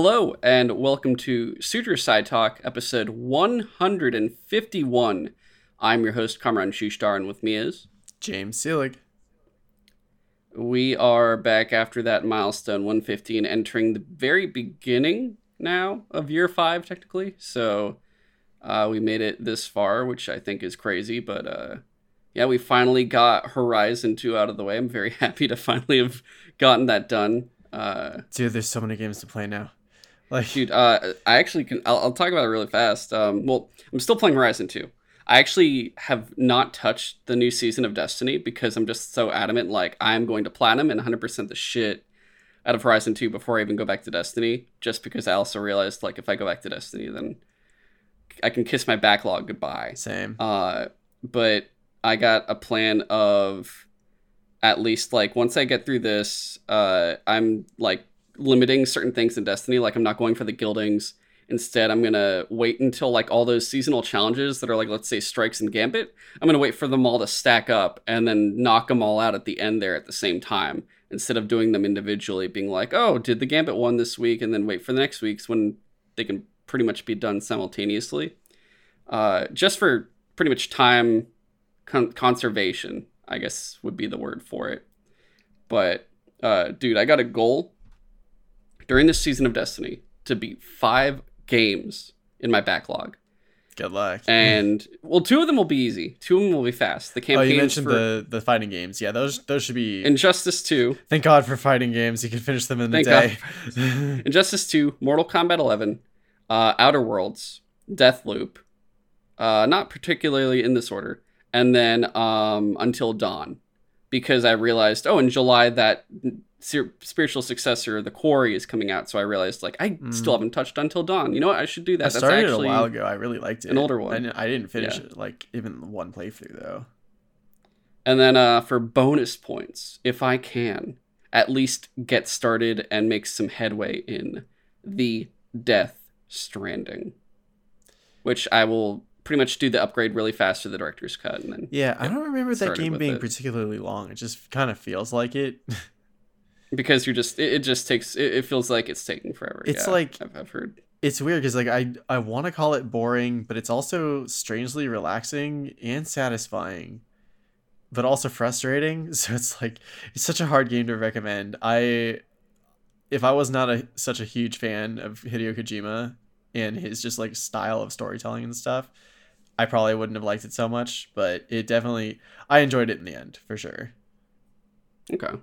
Hello, and welcome to Suture Side Talk, episode 151. I'm your host, Kamran Shushtar, and with me is James Seelig. We are back after that milestone 115, entering the very beginning now of year five, technically. So uh, we made it this far, which I think is crazy, but uh, yeah, we finally got Horizon 2 out of the way. I'm very happy to finally have gotten that done. Uh, Dude, there's so many games to play now. Like, dude, uh, I actually can. I'll, I'll, talk about it really fast. Um, well, I'm still playing Horizon 2. I actually have not touched the new season of Destiny because I'm just so adamant. Like, I'm going to platinum and 100% the shit out of Horizon 2 before I even go back to Destiny. Just because I also realized, like, if I go back to Destiny, then I can kiss my backlog goodbye. Same. Uh, but I got a plan of at least like once I get through this, uh, I'm like limiting certain things in Destiny. Like I'm not going for the guildings. Instead, I'm gonna wait until like all those seasonal challenges that are like let's say strikes and gambit. I'm gonna wait for them all to stack up and then knock them all out at the end there at the same time instead of doing them individually. Being like, oh, did the gambit one this week, and then wait for the next week's when they can pretty much be done simultaneously. Uh, just for pretty much time con- conservation, I guess would be the word for it. But uh, dude, I got a goal during this season of Destiny to beat five games in my backlog. Good luck. And well, two of them will be easy. Two of them will be fast. The campaign. Oh, you mentioned for... the the fighting games. Yeah, those those should be. Injustice Two. Thank God for fighting games. You can finish them in the day. Injustice Two, Mortal Kombat 11, uh, Outer Worlds, Deathloop. Uh, not particularly in this order, and then um, Until Dawn, because I realized, oh, in July that spiritual successor, The Quarry, is coming out. So I realized, like, I mm. still haven't touched Until Dawn. You know what? I should do that. I started That's actually it a while ago. I really liked it. An older one. I didn't, finish yeah. it, like, even one playthrough, though. And then uh, for bonus points, if I can, at least get started and make some headway in the Death Stranding, which I will pretty much do the upgrade really fast to the director's cut and then yeah i don't remember that game being it. particularly long it just kind of feels like it because you're just it, it just takes it, it, feels like it's taking forever. It's yeah, like I've, I've heard it's weird because like I I want to call it boring, but it's also strangely relaxing and satisfying, but also frustrating. So it's like it's such a hard game to recommend. I if I was not a such a huge fan of Hideo Kojima and his just like style of storytelling and stuff, I probably wouldn't have liked it so much. But it definitely I enjoyed it in the end for sure. Okay.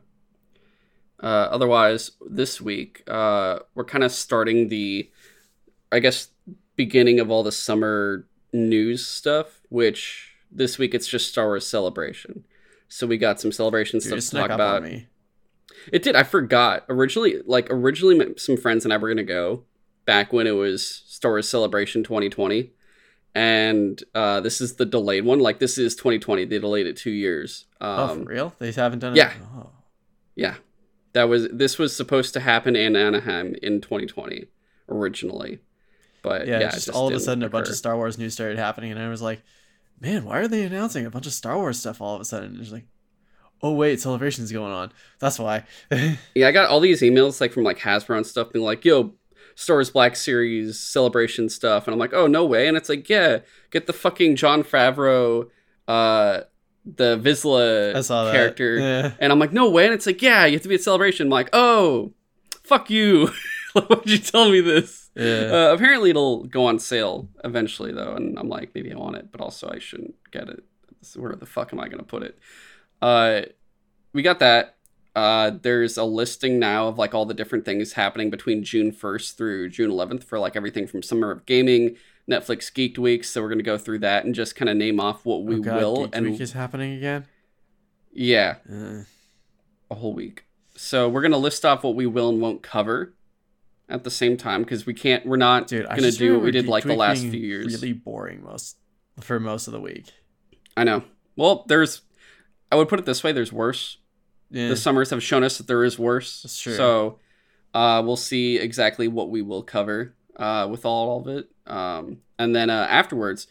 Uh, otherwise, this week uh, we're kind of starting the, I guess, beginning of all the summer news stuff. Which this week it's just Star Wars Celebration, so we got some celebration Dude, stuff to talk about. It did. I forgot originally. Like originally, some friends and I were gonna go back when it was Star Wars Celebration 2020, and uh, this is the delayed one. Like this is 2020. They delayed it two years. Um, oh, for um, real? They haven't done it. Yeah. Oh. Yeah that was this was supposed to happen in Anaheim in 2020 originally. But yeah, yeah just, just all of a sudden occur. a bunch of Star Wars news started happening and I was like, "Man, why are they announcing a bunch of Star Wars stuff all of a sudden?" And it's like, "Oh wait, celebration's going on. That's why." yeah, I got all these emails like from like Hasbro and stuff being like, "Yo, Star Wars Black Series celebration stuff," and I'm like, "Oh no way!" And it's like, "Yeah, get the fucking Jon Favreau uh the Vizsla character, yeah. and I'm like, no way. And it's like, yeah, you have to be at celebration. I'm like, oh, fuck you. Why'd you tell me this? Yeah. Uh, apparently, it'll go on sale eventually, though, and I'm like, maybe I want it, but also I shouldn't get it. Where the fuck am I gonna put it? Uh, we got that. Uh, there's a listing now of like all the different things happening between June 1st through June 11th for like everything from Summer of Gaming, Netflix Geeked Week, so we're gonna go through that and just kind of name off what we oh God, will. Geeked and Week is happening again. Yeah, uh. a whole week. So we're gonna list off what we will and won't cover at the same time because we can't. We're not Dude, gonna do what we did like the last few years. Really boring most for most of the week. I know. Well, there's. I would put it this way: there's worse. Yeah. The summers have shown us that there is worse. That's true. So, uh, we'll see exactly what we will cover uh, with all of it. Um, and then uh, afterwards,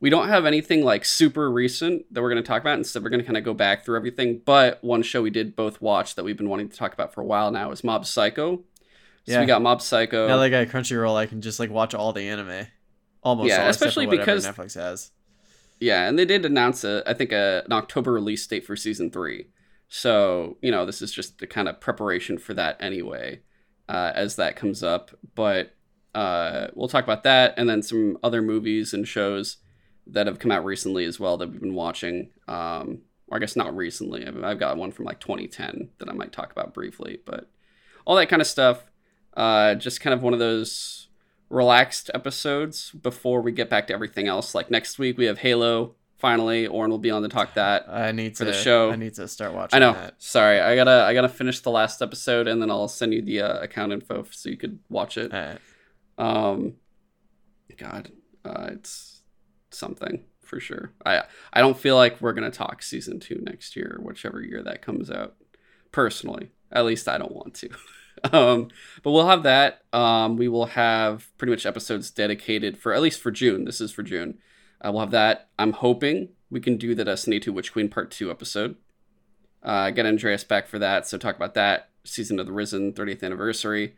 we don't have anything like super recent that we're going to talk about. Instead, we're going to kind of go back through everything. But one show we did both watch that we've been wanting to talk about for a while now is Mob Psycho. So we got Mob Psycho. Now that I got Crunchyroll, I can just like watch all the anime. Almost Yeah, all, especially because- Netflix has. Yeah, and they did announce a, I think a, an October release date for season three. So you know, this is just the kind of preparation for that anyway, uh, as that comes up. But uh, we'll talk about that, and then some other movies and shows that have come out recently as well that we've been watching. Um, or I guess not recently. I've, I've got one from like 2010 that I might talk about briefly, but all that kind of stuff. Uh, just kind of one of those relaxed episodes before we get back to everything else. Like next week we have Halo. Finally, Oren will be on to talk that. I need For to the show. I need to start watching. I know. That. Sorry, I gotta I gotta finish the last episode and then I'll send you the uh, account info so you could watch it. Alright. Um, God, uh, it's something for sure. I I don't feel like we're gonna talk season two next year, whichever year that comes out. Personally, at least I don't want to. um, but we'll have that. Um, we will have pretty much episodes dedicated for at least for June. This is for June. Uh, we'll have that. I'm hoping we can do the Destiny 2 Witch Queen Part 2 episode. Uh, get Andreas back for that. So talk about that. Season of the Risen 30th anniversary.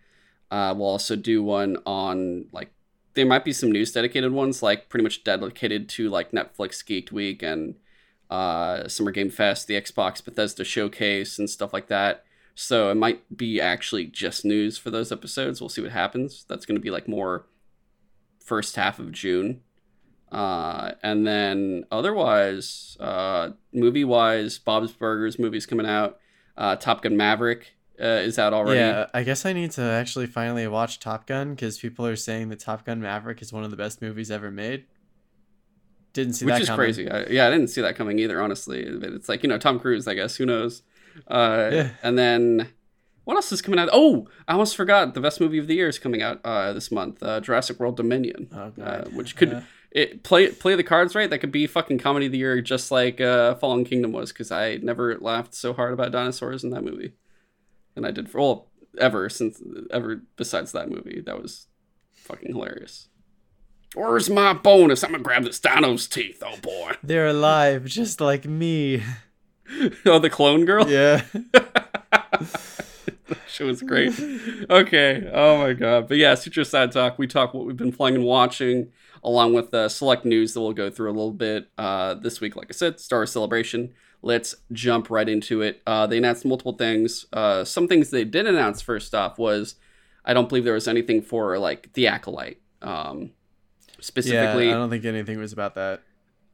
Uh, we'll also do one on like there might be some news dedicated ones, like pretty much dedicated to like Netflix Geeked Week and uh, Summer Game Fest, the Xbox Bethesda Showcase, and stuff like that. So it might be actually just news for those episodes. We'll see what happens. That's going to be like more first half of June. Uh, and then otherwise, uh, movie wise, Bob's Burgers movies coming out. Uh, Top Gun Maverick uh, is out already. Yeah, I guess I need to actually finally watch Top Gun because people are saying that Top Gun Maverick is one of the best movies ever made. Didn't see which is coming. crazy. I, yeah, I didn't see that coming either. Honestly, but it's like you know Tom Cruise. I guess who knows. Uh, Yeah. And then what else is coming out? Oh, I almost forgot. The best movie of the year is coming out uh, this month. Uh, Jurassic World Dominion. Oh Uh, which could Uh, it play play the cards right? That could be fucking comedy of the year, just like uh, Fallen Kingdom was. Because I never laughed so hard about dinosaurs in that movie, and I did for well ever since ever besides that movie. That was fucking hilarious. Where's my bonus? I'm gonna grab this dino's teeth. Oh boy. they're alive, just like me. oh, the clone girl. Yeah. She was great. Okay. Oh my god. But yeah, Suture Side Talk. We talk what we've been playing and watching, along with uh, select news that we'll go through a little bit uh, this week. Like I said, Star Wars Celebration. Let's jump right into it. Uh, they announced multiple things. Uh, some things they did announce first off was I don't believe there was anything for like the Acolyte. Um, specifically, Yeah, I don't think anything was about that.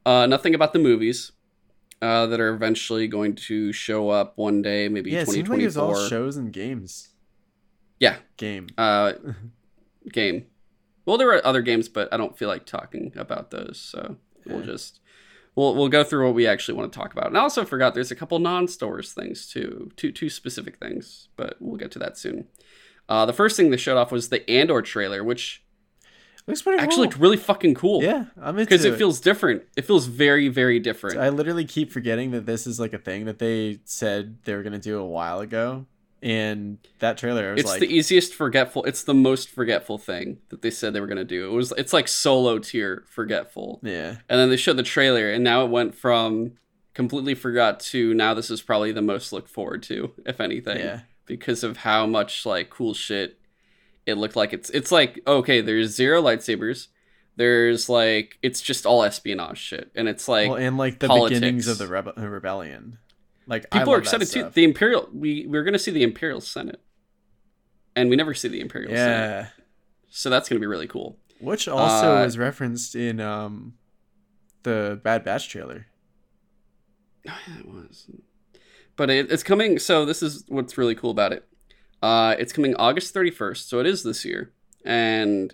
uh, nothing about the movies. Uh, that are eventually going to show up one day, maybe Yeah, it seemed like it was all shows and games. Yeah. Game. uh, game. Well, there were other games, but I don't feel like talking about those, so we'll just we'll we'll go through what we actually want to talk about. And I also forgot there's a couple non-stores things too, two two specific things, but we'll get to that soon. Uh, the first thing they showed off was the Andor trailer, which Looks pretty actually cool. looked really fucking cool. Yeah, I'm into because it feels different. It feels very very different. I literally keep forgetting that this is like a thing that they said they were gonna do a while ago, and that trailer was it's like, the easiest forgetful. It's the most forgetful thing that they said they were gonna do. It was. It's like solo tier forgetful. yeah, And then they showed the trailer, and now it went from completely forgot to now this is probably the most looked forward to, if anything, yeah, because of how much like cool shit it looked like. It's it's like okay, there's zero lightsabers, there's like it's just all espionage shit, and it's like well, and like the politics. beginnings of the rebe- rebellion. Like people are excited too. The imperial, we we're gonna see the imperial senate, and we never see the imperial senate, yeah, so that's gonna be really cool. which also Uh, was referenced in um the Bad Batch trailer. Oh, yeah, it was. But it, it's coming. So this is what's really cool about it. Uh, it's coming August 31st, so it is this year, and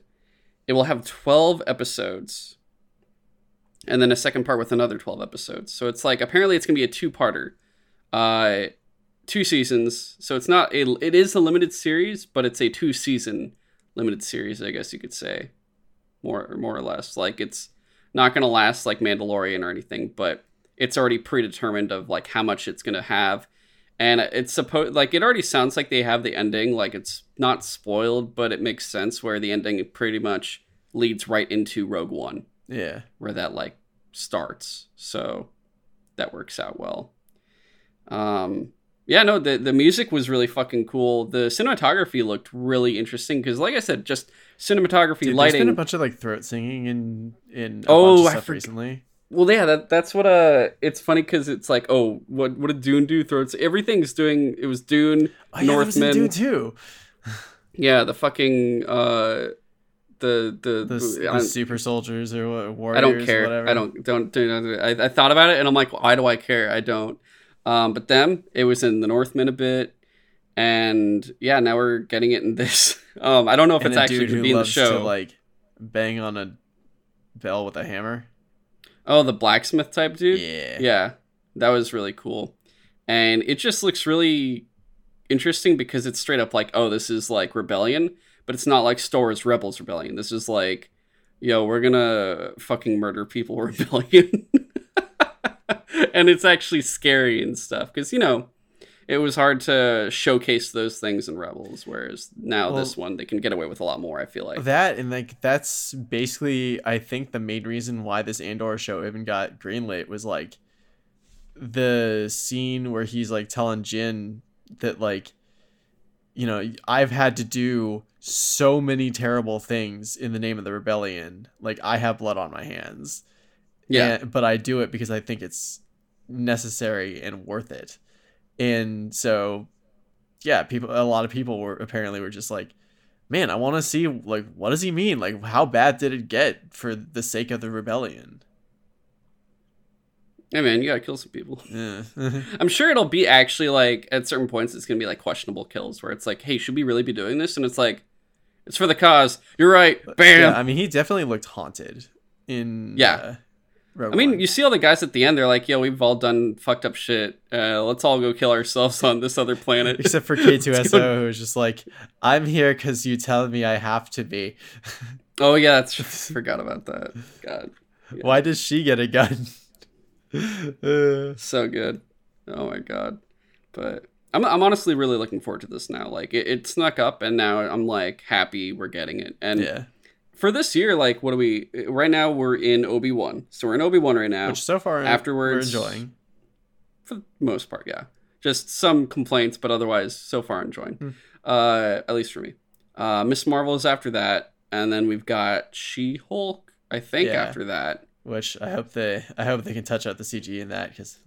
it will have 12 episodes, and then a second part with another 12 episodes. So it's like apparently it's gonna be a two-parter, uh, two seasons. So it's not a. It is a limited series, but it's a two-season limited series, I guess you could say, more more or less. Like it's not gonna last like Mandalorian or anything, but it's already predetermined of like how much it's gonna have and it's supposed like it already sounds like they have the ending like it's not spoiled but it makes sense where the ending pretty much leads right into rogue one Yeah, where that like starts so that works out well um yeah, no, the the music was really fucking cool. The cinematography looked really interesting because, like I said, just cinematography, Dude, lighting. There's been a bunch of like throat singing in in Oh, I stuff recently. Well, yeah, that that's what uh, it's funny because it's like, oh, what what did Dune do? Throats. Everything's doing. It was Dune, Oh, yeah, that was in Northman. Dune too. yeah, the fucking uh, the the, The, the super soldiers or what, warriors. I don't care. Whatever. I don't don't do. I, I thought about it and I'm like, why do I care? I don't. Um, but them, it was in the Northman a bit, and yeah, now we're getting it in this. Um, I don't know if And it's actually going to be in the show. to like bang on a bell with a hammer. oh, the blacksmith type dude. Yeah. Yeah, that was really cool. And it just looks really interesting because it's straight up like, oh, this is like rebellion, but it's not like Star Wars Rebels Rebellion. This is like, yo, we're gonna fucking murder people rebellion. And it's actually scary and stuff because, you know, it was hard to showcase those things in Rebels, whereas now Well- this one they can get away with a lot more, I feel like. That and like that's basically I think the main reason why this Andor show even got greenlit was like the scene where he's like telling Jin that like you know I've had to do so many terrible things in the name of the rebellion like I have blood on my hands Yeah. And- but I do it because I think it's necessary and worth it and so yeah people a lot of people were apparently were just like man i want to see like what does he mean like how bad did it get for the sake of the rebellion Hey man, you gotta kill some people. yeah I'm sure it'll be actually like at certain points it's gonna be like questionable kills where it's like, hey, should we really be doing this? And it's like, it's for the cause. You're right. Bam. yeah i mean he definitely looked haunted in Yeah. uh, Rogue I mean, One. you see all the guys at the end. They're like, "Yo, we've all done fucked up shit. Uh, let's all go kill ourselves on this other planet." except for k2so go- who was just like i'm here because you tell me i have to be Oh yeah, that's forgot about that. God, Yeah. why does she get a gun Uh, so good. Oh my god. But I'm I'm honestly really looking forward to this now. Like it, it snuck up, and now I'm like happy we're getting it. And yeah for this year, like, what do we? Right now, we're in Obi Wan, so we're in Obi Wan right now. which so far afterwards- we're enjoying for the most part, yeah. Just some complaints, but otherwise, so far enjoying. Hmm. Uh, at least for me. Uh, Miss Marvel is after that, and then we've got She Hulk. I think Yeah. after that, which I hope they I hope they can touch out the CG in that because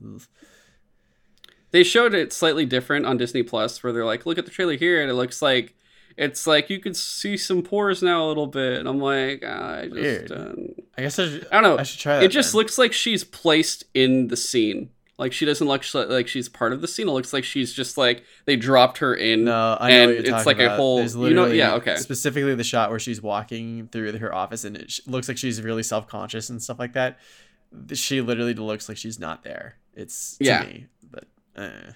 they showed it slightly different on Disney Plus, where they're like, "Look at the trailer here," and it looks like it's like you could see some pores now a little bit. And I'm like, ah, I just, Weird. uh, I guess I, should, I don't know. I should try that. it just then. looks like she's placed in the scene. Like she doesn't look like she's part of the scene. It looks like she's just like they dropped her in. No, I know and it's like a about. whole- There's you know- yeah, okay. Specifically, the shot where she's walking through her office and it looks like she's really self conscious and stuff like that. She literally looks like she's not there. It's to Yeah. me, but uh,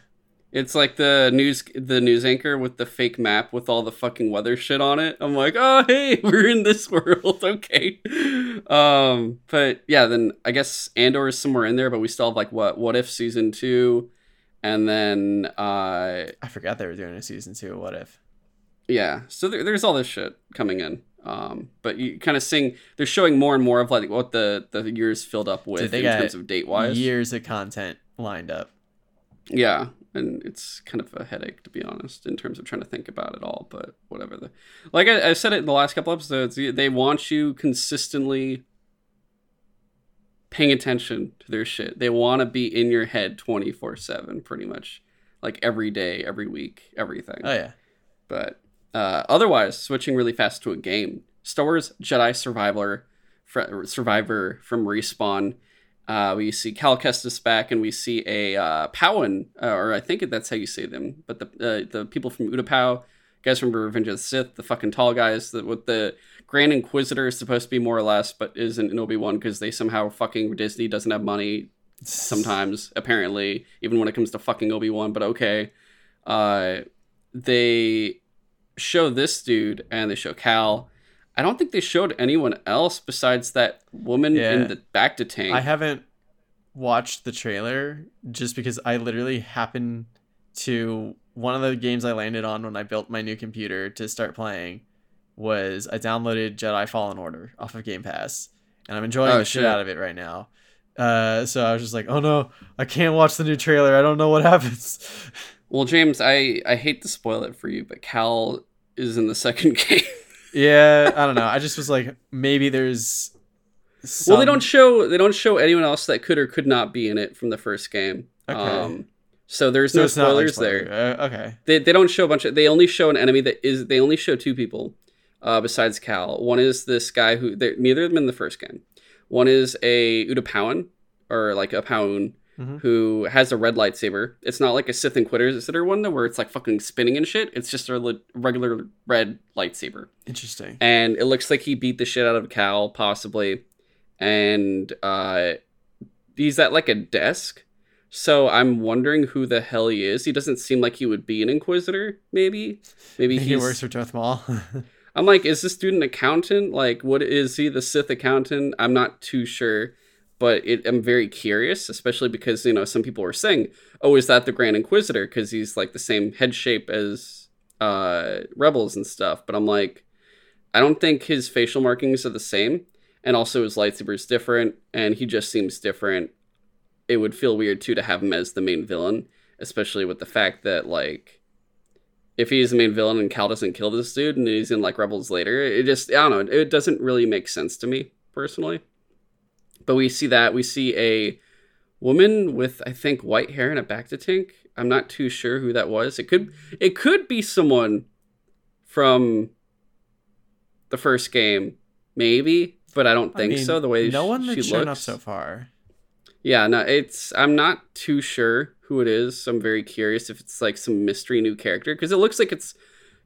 It's like the news the news anchor with the fake map with all the fucking weather shit on it. I'm like, oh hey, we're in this world, okay. Um, but yeah, then I guess Andor is somewhere in there, but we still have like what what if season two, and then uh I forgot they were doing a season two. What if? yeah, so there, there's all this shit coming in. Um, but you kind of seeing they're showing more and more of like what the the years filled up with in terms of date wise. Years of content lined up. Yeah, and it's kind of a headache to be honest in terms of trying to think about it all. But whatever. The like I, I said it in the last couple episodes, they want you consistently paying attention to their shit. They want to be in your head twenty four seven, pretty much, like every day, every week, everything. Oh yeah, But uh, otherwise, switching really fast to a game, Star Wars Jedi Survivor, Survivor from Respawn. Uh, we see Cal Kestis back, and we see a uh, Pau'an, uh, or I think that's how you say them. But the uh, the people from Utapau, guys from Revenge of the Sith, the fucking tall guys, that with the Grand Inquisitor is supposed to be more or less, but isn't in Obi Wan because they somehow fucking Disney doesn't have money sometimes apparently even when it comes to fucking obi-wan but okay uh they show this dude and they show cal i don't think they showed anyone else besides that woman Yeah. in the back to tank I haven't watched the trailer just because I literally happened to one of the games I landed on when I built my new computer to start playing was I downloaded Jedi Fallen Order off of Game Pass and I'm enjoying Oh, the shit shit. out of it right now. Uh, so I was just like, oh no, I can't watch the new trailer. I don't know what happens. Well, James, I I hate to spoil it for you, but Cal is in the second game. Yeah, I don't know. I just was like, maybe there's. Some... Well, they don't show they don't show anyone else that could or could not be in it from the first game. Okay. Um, so there's so no spoilers like there. Uh, okay. They they don't show a bunch of. They only show an enemy that is. They only show two people, uh, besides Cal. One is this guy who. Neither of them in the first game. One is a Utapowan or like a Pau'an mm-hmm. who has a red lightsaber. It's not like a Sith Inquisitor one though, where it's like fucking spinning and shit. It's just a le- regular red lightsaber. Interesting. And it looks like he beat the shit out of Cal, possibly. And uh, he's at like a desk. So I'm wondering who the hell he is. He doesn't seem like he would be an Inquisitor. Maybe, maybe he works for Darth Maul. I'm like, is this dude an accountant? Like, what is he? The Sith accountant? I'm not too sure but it, I'm very curious, especially because you know some people were saying, "Oh, is that the Grand Inquisitor?" Because he's like the same head shape as uh, Rebels and stuff. But I'm like, I don't think his facial markings are the same, and also his lightsaber is different, and he just seems different. It would feel weird too to have him as the main villain, especially with the fact that like. If he's the main villain and Cal doesn't kill this dude and he's in like Rebels later, it just I don't know. It doesn't really make sense to me personally. But we see that we see a woman with I think white hair and a back to tank. I'm not too sure who that was. It could it could be someone from the first game, maybe, but I don't think I mean, so. The way no one that's shown up so far. Yeah, no, it's I'm not too sure who it is. I'm very curious if it's like some mystery new character because it looks like it's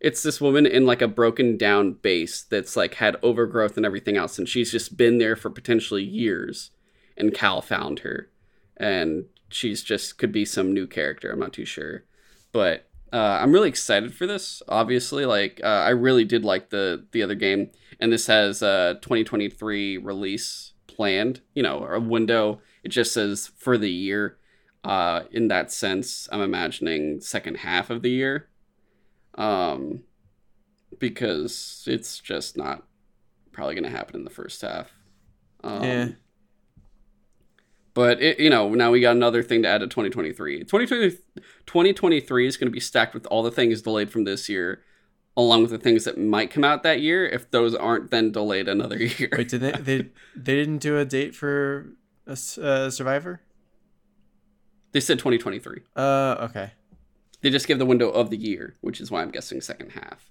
it's this woman in like a broken down base that's like had overgrowth and everything else and she's just been there for potentially years and cal found her and she's just could be some new character i'm not too sure. But uh, i'm really excited for this obviously like uh, i really did like the the other game and this has a 2023 release planned you know a window it just says for the year uh, in that sense i'm imagining second half of the year um, because it's just not probably going to happen in the first half. Um, yeah. But it, you know, now we got another thing to add to 2023. 2020, 2023 is going to be stacked with all the things delayed from this year, along with the things that might come out that year. If those aren't then delayed another year. Wait, did they? They they didn't do a date for a uh, Survivor. They said 2023. Uh, okay. They just give the window of the year, which is why I'm guessing second half.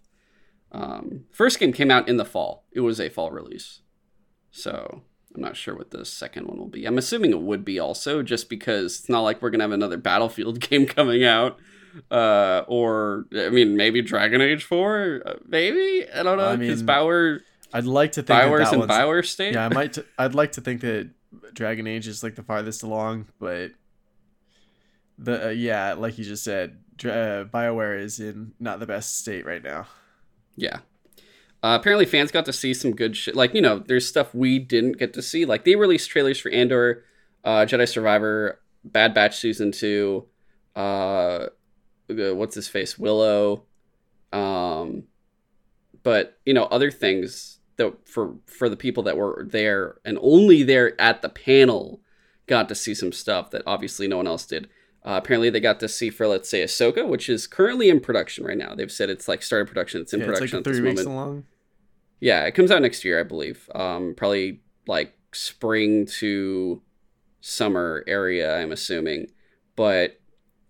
Um, first game came out in the fall. It was a fall release. So I'm not sure what the second one will be. I'm assuming it would be also, just because it's not like we're going to have another Battlefield game coming out. Uh, or, I mean, maybe Dragon Age 4? Uh, maybe? I don't know. Because I mean, Bioware. I'd like to think Bioware's that, that in Bioware state. Yeah, I might. T- I'd like to think that Dragon Age is like the farthest along, but the uh, yeah, like you just said, uh, Bioware is in not the best state right now. Yeah. Uh, apparently, fans got to see some good shit. Like, you know, there's stuff we didn't get to see. Like, they released trailers for Andor, uh, Jedi Survivor, Bad Batch Season 2, uh, what's his face? Willow. Um, but, you know, other things that for, for the people that were there and only there at the panel got to see some stuff that obviously no one else did. Uh, apparently, they got to see for let's say Ahsoka, which is currently in production right now. They've said it's like started production. It's in yeah, production it's like three weeks moment. Long. Yeah, it comes out next year, I believe. Um, probably like spring to summer area. I'm assuming, but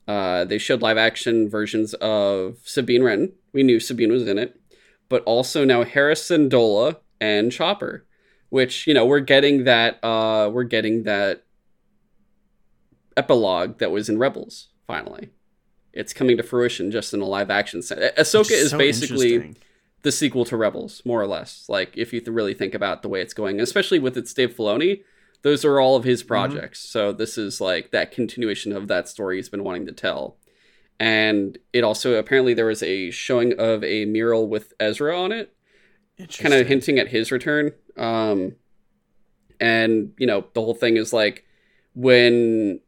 uh, they showed live action versions of Sabine Wren. We knew Sabine was in it, but also now Hera Syndulla and Chopper, which you know we're getting that. Uh, we're getting that epilogue that was in Rebels. Finally, it's coming to fruition just in a live action sense. Ahsoka is, is so basically the sequel to Rebels, more or less. Like if you really think about the way it's going, especially with its Dave Filoni, those are all of his mm-hmm. projects. Mm-hmm. So this is like that continuation of that story he's been wanting to tell. And it also apparently there was a showing of a mural with Ezra on it, kind of hinting at his return. Um, and you know the whole thing is like when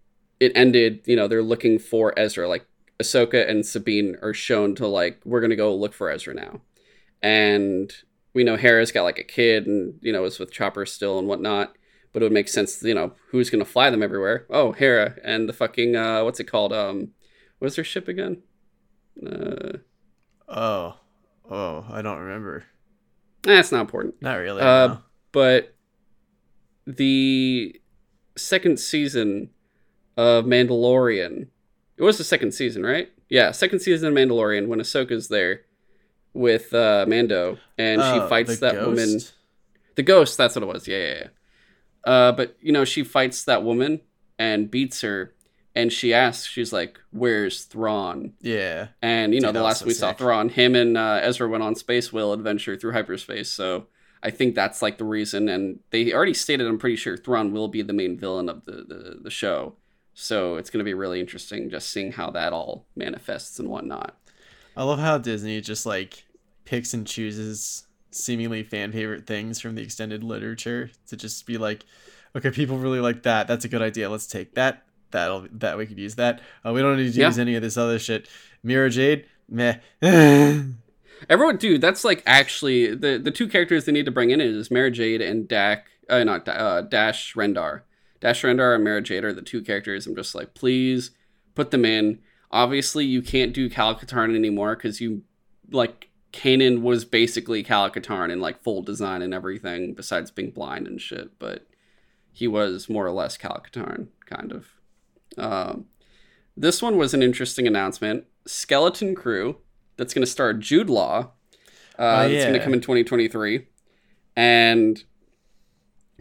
it ended, you know, they're looking for Ezra. Like Ahsoka and Sabine are shown to like, we're gonna go look for Ezra now. And we know Hera's got like a kid and, you know, is with Chopper still and whatnot. But it would make sense, you know, who's gonna fly them everywhere? Oh, Hera and the fucking uh what's it called? Um What's her ship again? Uh, Oh, oh, I don't remember. that's not important. Not really. Uh, no. But the second season of Mandalorian, it was the second season, right? Yeah, second season of Mandalorian when Ahsoka's there with uh, Mando and Oh, she fights the that woman. The ghost, that's what it was. Yeah, yeah, yeah. Uh, but you know, she fights that woman and beats her, and she asks, she's like, "Where's Thrawn?" Yeah. And you know, Dude, the last so we saw sick. Thrawn, him and uh, Ezra went on space whale adventure through hyperspace. So I think that's like the reason. And they already stated, I'm pretty sure Thrawn will be the main villain of the the, the show. So it's going to be really interesting just seeing how that all manifests and whatnot. I love how Disney just like picks and chooses seemingly fan favorite things from the extended literature to just be like, okay, people really like that. That's a good idea. Let's take that. That'll that we could use that. Uh, we don't need to Yeah. use any of this other shit. Mara Jade, meh. Everyone, dude, that's like actually the the two characters they need to bring in is Mara Jade and Dak, uh, not uh, Dash Rendar. Dash Rendar and Mara Jade are the two characters. I'm just like, please put them in. Obviously, you can't do Cal Katarn anymore because you like Kanan was basically Cal Katarn in like full design and everything, besides being blind and shit. But he was more or less Cal Katarn, kind of. Um, this one was an interesting announcement. Skeleton Crew that's going to star Jude Law. Uh, Oh, It's going to come in 2023, and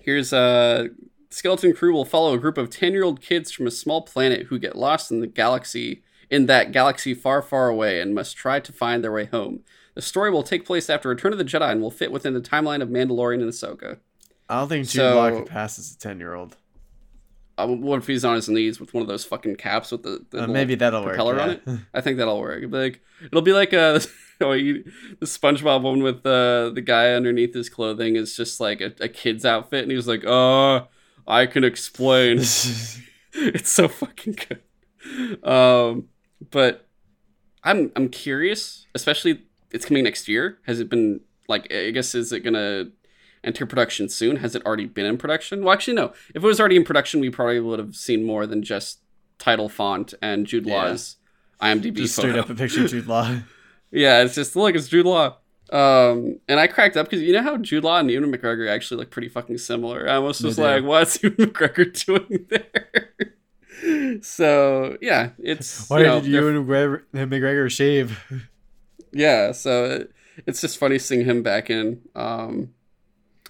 here's a skeleton crew will follow a group of 10 year old kids from a small planet who get lost in the galaxy in that galaxy far far away and must try to find their way home the story will take place after return of the jedi and will fit within the timeline of mandalorian and ahsoka I don't think Jude So- Law could pass as a ten year old. uh, what if he's on his knees with one of those fucking caps with the, the Uh, maybe that'll work. propeller on it I think that'll work. It'll be like it'll be like uh oh, you, the SpongeBob one with uh, the guy underneath his clothing is just like a, a kid's outfit, and he was like, "Uh, I can explain." it's so fucking good. Um, but I'm I'm curious, especially it's coming next year. Has it been like I guess is it gonna enter production soon? Has it already been in production? Well, actually, no. If it was already in production, we probably would have seen more than just title font and Jude Yeah. Law's IMDb just photo. straight up a picture of Jude Law. Yeah, it's just look, it's Jude Law. Um, and I cracked up because you know how Jude Law and Ewan McGregor actually look pretty fucking similar. I almost was do. like, what's Ewan McGregor doing there? so yeah, it's Why you know, did and McGregor, McGregor shave? yeah, so it, it's just funny seeing him back in. Um,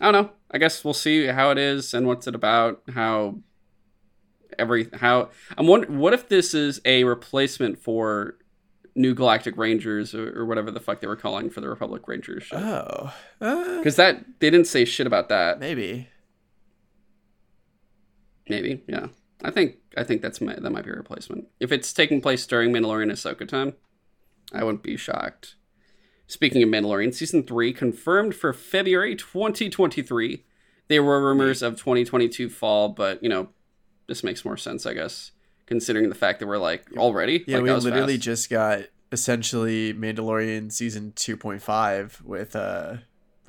I don't know. I guess we'll see how it is and what's it about. How every how I'm wondering what if this is a replacement for New Galactic Rangers or, or whatever the fuck they were calling for the Republic Rangers show. Oh, uh, Because that they didn't say shit about that. maybe. Maybe, yeah. I think I think that's my, that might be a replacement. If it's taking place during Mandalorian Ahsoka time, I wouldn't be shocked. Speaking of Mandalorian, season three confirmed for February 2023. There were rumors of 2022 fall, but you know, this makes more sense, I guess, considering the fact that we're like already. Yeah, like, we literally fast. just got essentially Mandalorian season two point five with uh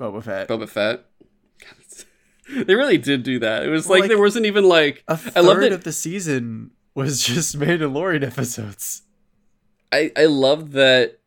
Boba Fett. Boba Fett. they really did do that. It was Well, like, like, there wasn't even like a third love that- of the season was just Mandalorian episodes. I I love that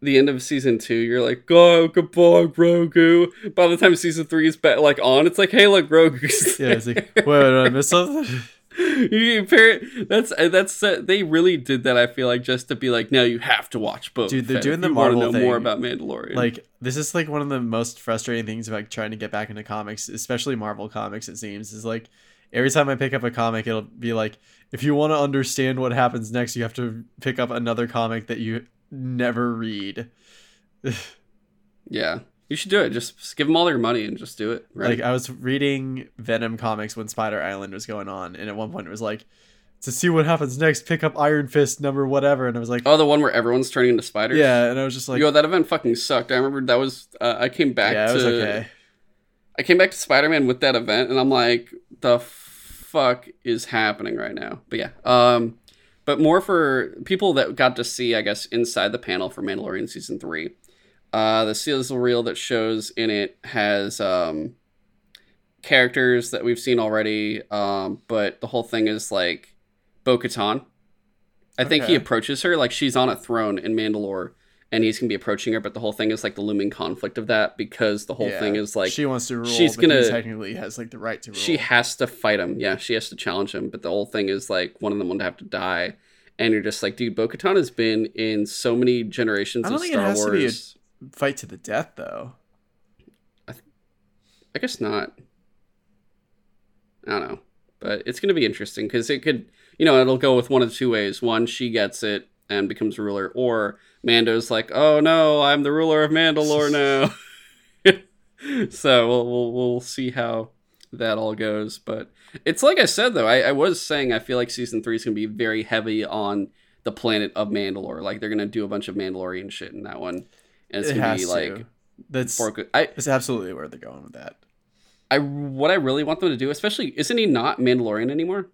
the end of season two, you're like, go goodbye, Grogu. By the time season three is back, like on, it's like, hey, look, Grogu's Yeah, it's like, wait, did I miss something? you compare that's that's uh, they really did that. I feel like just to be like, now you have to watch both. Dude, they're doing the want to Marvel know more about Mandalorian. Like, this is like one of the most frustrating things about trying to get back into comics, especially Marvel comics. It seems is like every time I pick up a comic, it'll be like, if you want to understand what happens next, you have to pick up another comic that you never read. yeah, you should do it. Just, give them all their money and just do it. Right? Like I was reading Venom comics when Spider Island was going on, and at one point it was like, to see what happens next, pick up Iron Fist number whatever, and I was like, oh, the one where everyone's turning into spiders. yeah, and I was just like, Yo, that event fucking sucked. I remember that was. Uh, I came back yeah, it to. was okay. I came back to Spider Man with that event, and I'm like, the fuck is happening right now? But yeah, um, but more for people that got to see, I guess, inside the panel for Mandalorian season three. Uh, the sizzle reel that shows in it has um, characters that we've seen already, um, but the whole thing is like Bo Katan I think he approaches her like she's on a throne in Mandalore, and he's gonna be approaching her. But the whole thing is like the looming conflict of that because the whole Yeah. thing is like she wants to rule. she's gonna- technically has like the right to rule. she has to fight him. Yeah, she has to challenge him. But the whole thing is like one of them would have to die, and you're just like, dude, Bo-Katan has been in so many generations I don't of think it Star has to be Wars. Fight to the death though. I guess not. I don't know, but it's gonna be interesting because it could, you know, it'll go with one of two ways. One, she gets it and becomes ruler, or Mando's like, "Oh no, I'm the ruler of Mandalore now." so we'll, we'll we'll see how that all goes. But it's like I said though, I, I was saying I feel like season three is gonna be very heavy on the planet of Mandalore. Like they're gonna do a bunch of Mandalorian shit in that one, and it's it gonna has be to. like That's for good. I that's absolutely where they're going with that. I what I really want them to do, especially isn't he not Mandalorian anymore?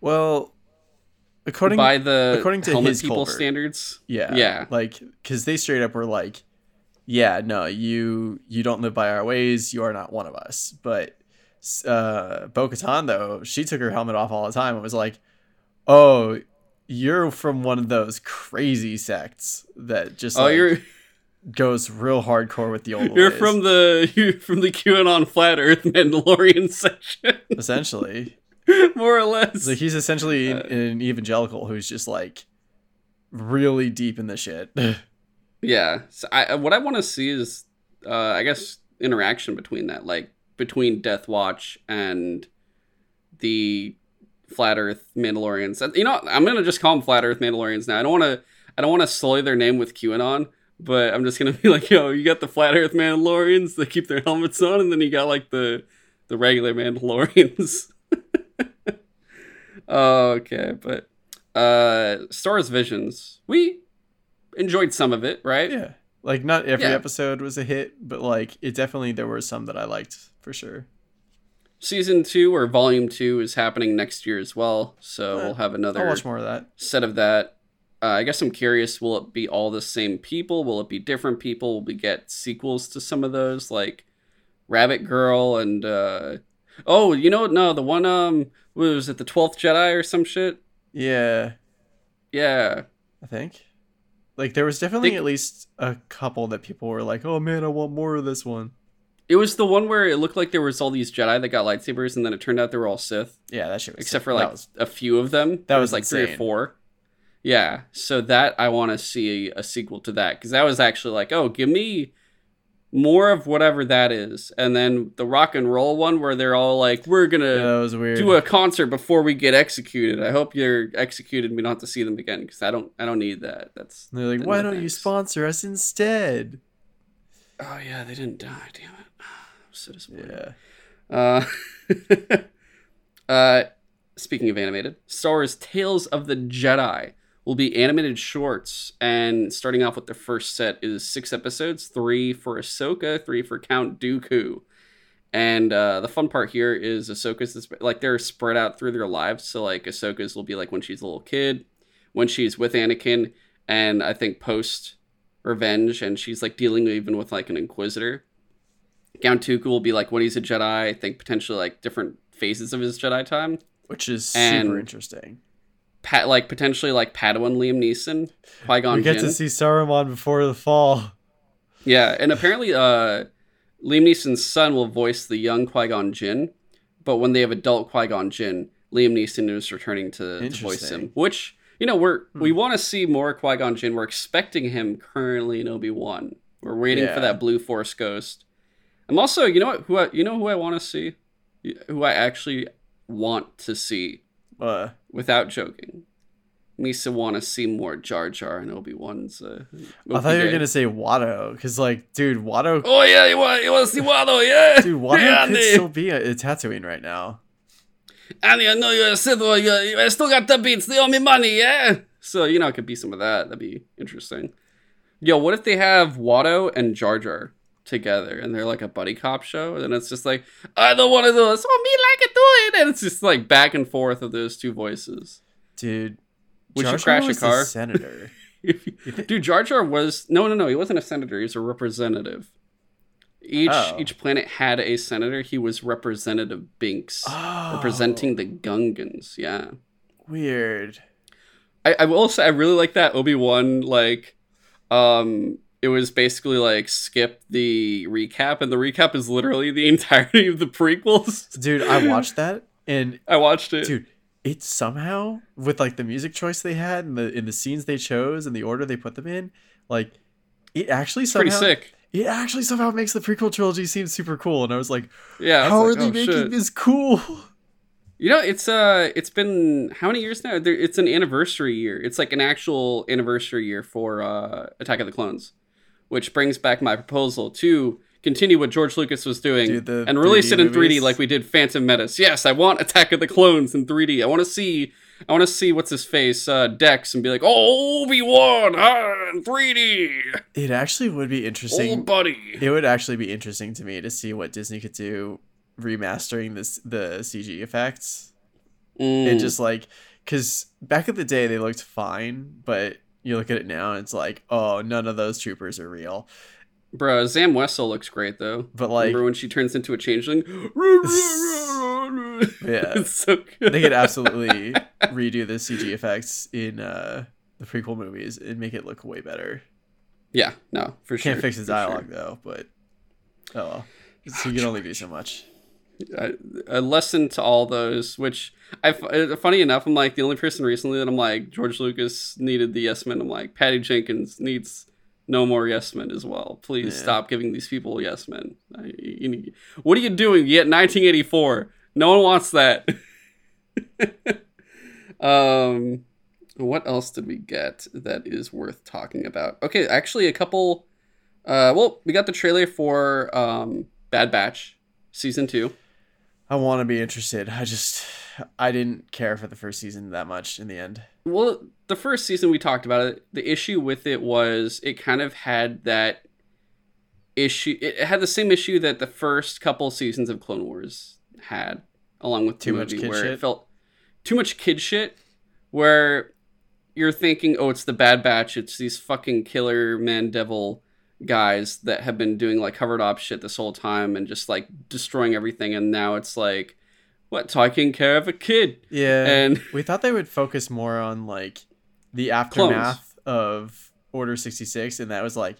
Well, according By the according to his people culvert. standards. yeah yeah. like because they straight up were like, yeah, no, you you don't live by our ways. You are not one of us. But uh, Bo-Katan though, she took her helmet off all the time and was like, oh. You're from one of those crazy sects that just Oh, like, you're goes real hardcore with the old you're ways. from the you're from the QAnon flat Earth Mandalorian section, essentially more or less. like he's essentially Uh, an evangelical who's just like really deep in the shit yeah. So I what I want to see is, uh, I guess interaction between that, like between Death Watch and the flat Earth Mandalorians. You know, I'm gonna just call them flat Earth Mandalorians now. I don't want to. I don't want to sully their name with QAnon, but I'm just gonna be like, yo, you got the flat Earth Mandalorians that keep their helmets on, and then you got like the the regular Mandalorians. okay, but uh, Star Wars Visions, we enjoyed some of it, right? yeah like not every Yeah. episode was a hit but like it definitely there were some that i liked for sure Season two or volume two is happening next year as well, so we'll have another i'll watch more of that set of that. Uh, I guess I'm curious: will it be all the same people? Will it be different people? Will we get sequels to some of those, like Rabbit Girl and uh, oh, you know, what? no, the one um, what was it the Twelfth Jedi or some shit? yeah Yeah, i think like there was definitely Think- at least a couple that people were like oh man i want more of this one it was the one where it looked like there was all these Jedi that got lightsabers, and then it turned out they were all Sith, yeah that shit was except sick. for like was- a few of them. that There was like three or four. Yeah, so that I want to see a sequel to that because that was actually like, oh, give me more of whatever that is, and then the rock and roll one where they're all like, we're gonna yeah, was do a concert before we get executed. I hope you're executed. and We don't have to see them again because I don't. I don't need that. That's. And they're like why don't you sponsor us instead Oh yeah, they didn't die. Damn it. So disappointed. yeah Uh, uh, speaking of animated, Star Wars Tales of the Jedi will be animated shorts, and starting off with the first set is six episodes, three for Ahsoka, three for Count Dooku. And uh, the fun part here is Ahsoka's is, like they're spread out through their lives. So like Ahsoka's will be like when she's a little kid, when she's with Anakin, and I think post Revenge, and she's like dealing even with like an Inquisitor. Count Dooku will be like when he's a Jedi. I think potentially like different phases of his Jedi time. which is And- super interesting Pat like potentially like Padawan Liam Neeson, Qui Gon we get Jinn. to see saruman before the fall Yeah, and apparently, uh, Liam Neeson's son will voice the young Qui Gon Jinn, but when they have adult Qui Gon Jinn, Liam Neeson is returning to, to voice him. Which you know we're we Hmm. want to see more Qui Gon Jinn. We're expecting him currently in Obi Wan. We're waiting Yeah. for that Blue Force Ghost. I'm also you know what who I, you know who I want to see, who I actually want to see uh without joking. Misa want to see more Jar Jar and Obi Wan's. Uh, I thought you were gonna say Watto, because like, dude, Watto, Oh yeah, you want you want to see Watto? Yeah, dude, Watto yeah, could Andy. still be a, a Tatooine right now. Andy, I know you're a Sith. You I still got the beats. They owe me money, yeah. So you know, it could be some of that. That'd be interesting. Yo, what if they have Watto and Jar Jar together, and they're like a buddy cop show, and it's just like I don't want to do this. Oh, me like it, do it, and it's just like back and forth of those two voices. Dude, Would you Jar Jar crash a car? senator. Dude, Jar Jar was no, no, no. He wasn't a senator. He was a representative. Each Oh. each planet had a senator. He was Representative Binks, Oh, representing the Gungans. Yeah. weird. I, I will say I really like that Obi Wan like, um, it was basically like skip the recap, and the recap is literally the entirety of the prequels. Dude, I watched that and I watched it. dude, it somehow with like the music choice they had and the in the scenes they chose and the order they put them in, like it actually somehow, Pretty sick. it actually somehow makes the prequel trilogy seem super cool. And I was like, Yeah. How like, are they oh, making shit. this cool? You know, it's uh, it's been how many years now? It's an anniversary year. It's like an actual anniversary year for uh, Attack of the Clones, which brings back my proposal to continue what George Lucas was doing Do and release 3D it in 3D like we did Phantom Menace. Yes, I want Attack of the Clones in 3D. I want to see, I want to see what's his face, uh, Dex, and be like, oh, Obi Wan, ah, in 3D, It actually would be interesting. old buddy. It would actually be interesting to me to see what Disney could do remastering this the CG effects. Mm. and just like because back in the day they looked fine but you look at it now and it's like oh none of those troopers are real Bro, Zam Wesell looks great though. but like Remember when she turns into a changeling? Yeah. it's so good. they could absolutely redo the cg effects in uh the prequel movies and make it look way better Yeah, no, for sure. can't fix the for dialogue though but oh well so you can only do so much sure. A, a lesson to all those, which I f- funny enough, I'm like the only person recently that I'm like George Lucas needed the yes men. I'm like Patty Jenkins needs no more yes men as well. Please Yeah. stop giving these people yes men. I, you need- what are you doing? You get 1984. No one wants that. um, what else did we get that is worth talking about? Okay, actually, a couple. Uh, well, we got the trailer for um, Bad Batch season two. I want to be interested i just i didn't care for the first season that much in the end Well, the first season we talked about it. The issue with it was it kind of had that issue. It had the same issue that the first couple seasons of Clone Wars had, along with Too much movie, kid where it shit? felt too much kid shit. Where you're thinking, oh, it's the Bad Batch. It's these fucking killer man devil guys that have been doing like covered op shit this whole time and just like destroying everything. And now it's like, what taking care of a kid? yeah And we thought they would focus more on like the aftermath of Order 66 and that was like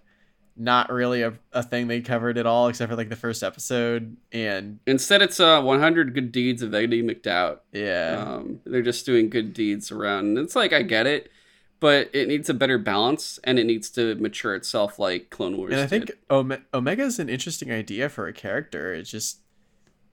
not really a, a thing they covered at all except for like the first episode and Instead, it's uh 100 good deeds of Eddie McDowd. yeah Um, they're just doing good deeds around. And it's like I get it, but it needs a better balance and it needs to mature itself like Clone Wars. and I think. Ome- Omega's an interesting idea for a character it's just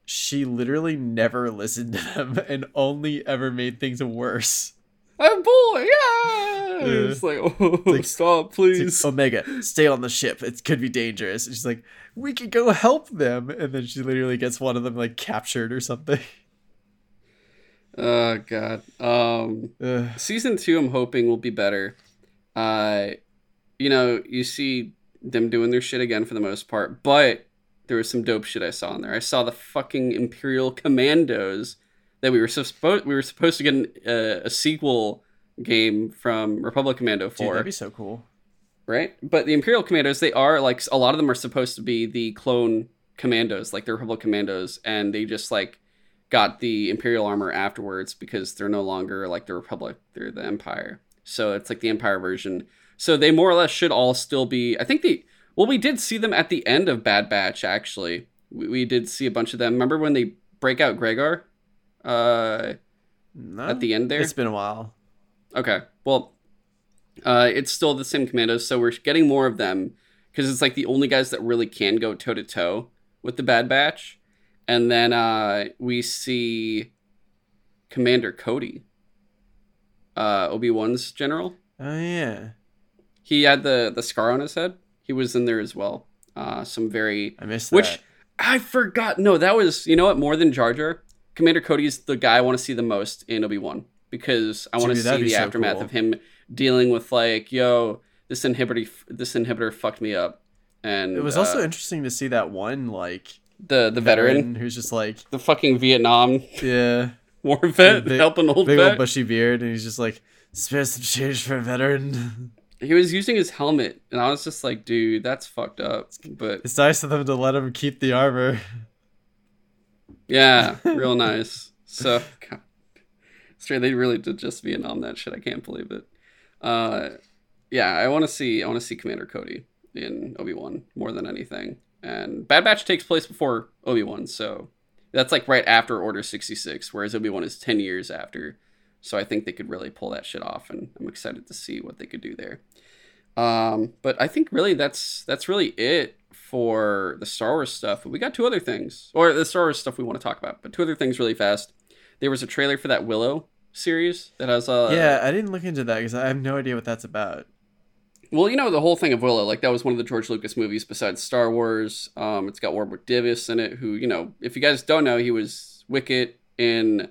she literally never listened to them and only ever made things worse oh boy, yeah. Yeah. It's like oh, like- stop, please. like, Omega, stay on the ship. It could be dangerous. And she's like, we could go help them. And then she literally gets one of them like captured or something. Oh god. Um, season two, I'm hoping will be better. Uh, you know, you see them doing their shit again for the most part, but there was some dope shit I saw in there. I saw the fucking Imperial Commandos that we were supposed we were supposed to get an, uh, a sequel game from Republic Commando Dude, for, that'd be so cool. right? But the Imperial Commandos, they are like a lot of them are supposed to be the clone commandos, like the Republic Commandos, and they just like got the Imperial armor afterwards because they're no longer like the Republic, they're the Empire. So it's like the Empire version. So they more or less should all still be. I think they. Well, we did see them at the end of Bad Batch. Actually, we, we did see a bunch of them. Remember when they break out Gregor? Uh, No, at the end there. It's been a while. Okay. Well, uh, it's still the same commandos, so we're getting more of them because it's like the only guys that really can go toe to toe with the Bad Batch. And then uh, we see Commander Cody, uh, Obi Wan's general. Oh, yeah. He had the the scar on his head. He was in there as well. Uh, some very I missed that. which I forgot. No, that was you know what more than Jar Jar. Commander Cody's the guy I want to see the most in Obi Wan because I want to see the so aftermath cool. of him dealing with like, yo, this inhibitor, this inhibitor fucked me up, and it was uh, also interesting to see that one, like, the the veteran, who's just like, the fucking Vietnam yeah, war vet Big- helping old big vet. old bushy beard. And he's just like, spare some change for a veteran. he was using his helmet, and I was just like, dude, that's fucked up. But it's nice of them to let him keep the armor. yeah, real nice. So, God. Straight, they really did just Vietnam that shit. I can't believe it. Uh, yeah, I want to see. I want to see Commander Cody in Obi Wan more than anything. And Bad Batch takes place before Obi Wan, so that's like right after Order sixty six, whereas Obi Wan is ten years after. So I think they could really pull that shit off, and I'm excited to see what they could do there. Um, but I think really that's that's really it for the Star Wars stuff. We got two other things, or the Star Wars stuff we want to talk about. But two other things really fast. There was a trailer for that Willow series that has uh yeah, I didn't look into that because I have no idea what that's about. Well, you know the whole thing of Willow, like that was one of the George Lucas movies besides Star Wars. Um, it's got Warwick Davis in it, who you know, if you guys don't know, he was Wicket in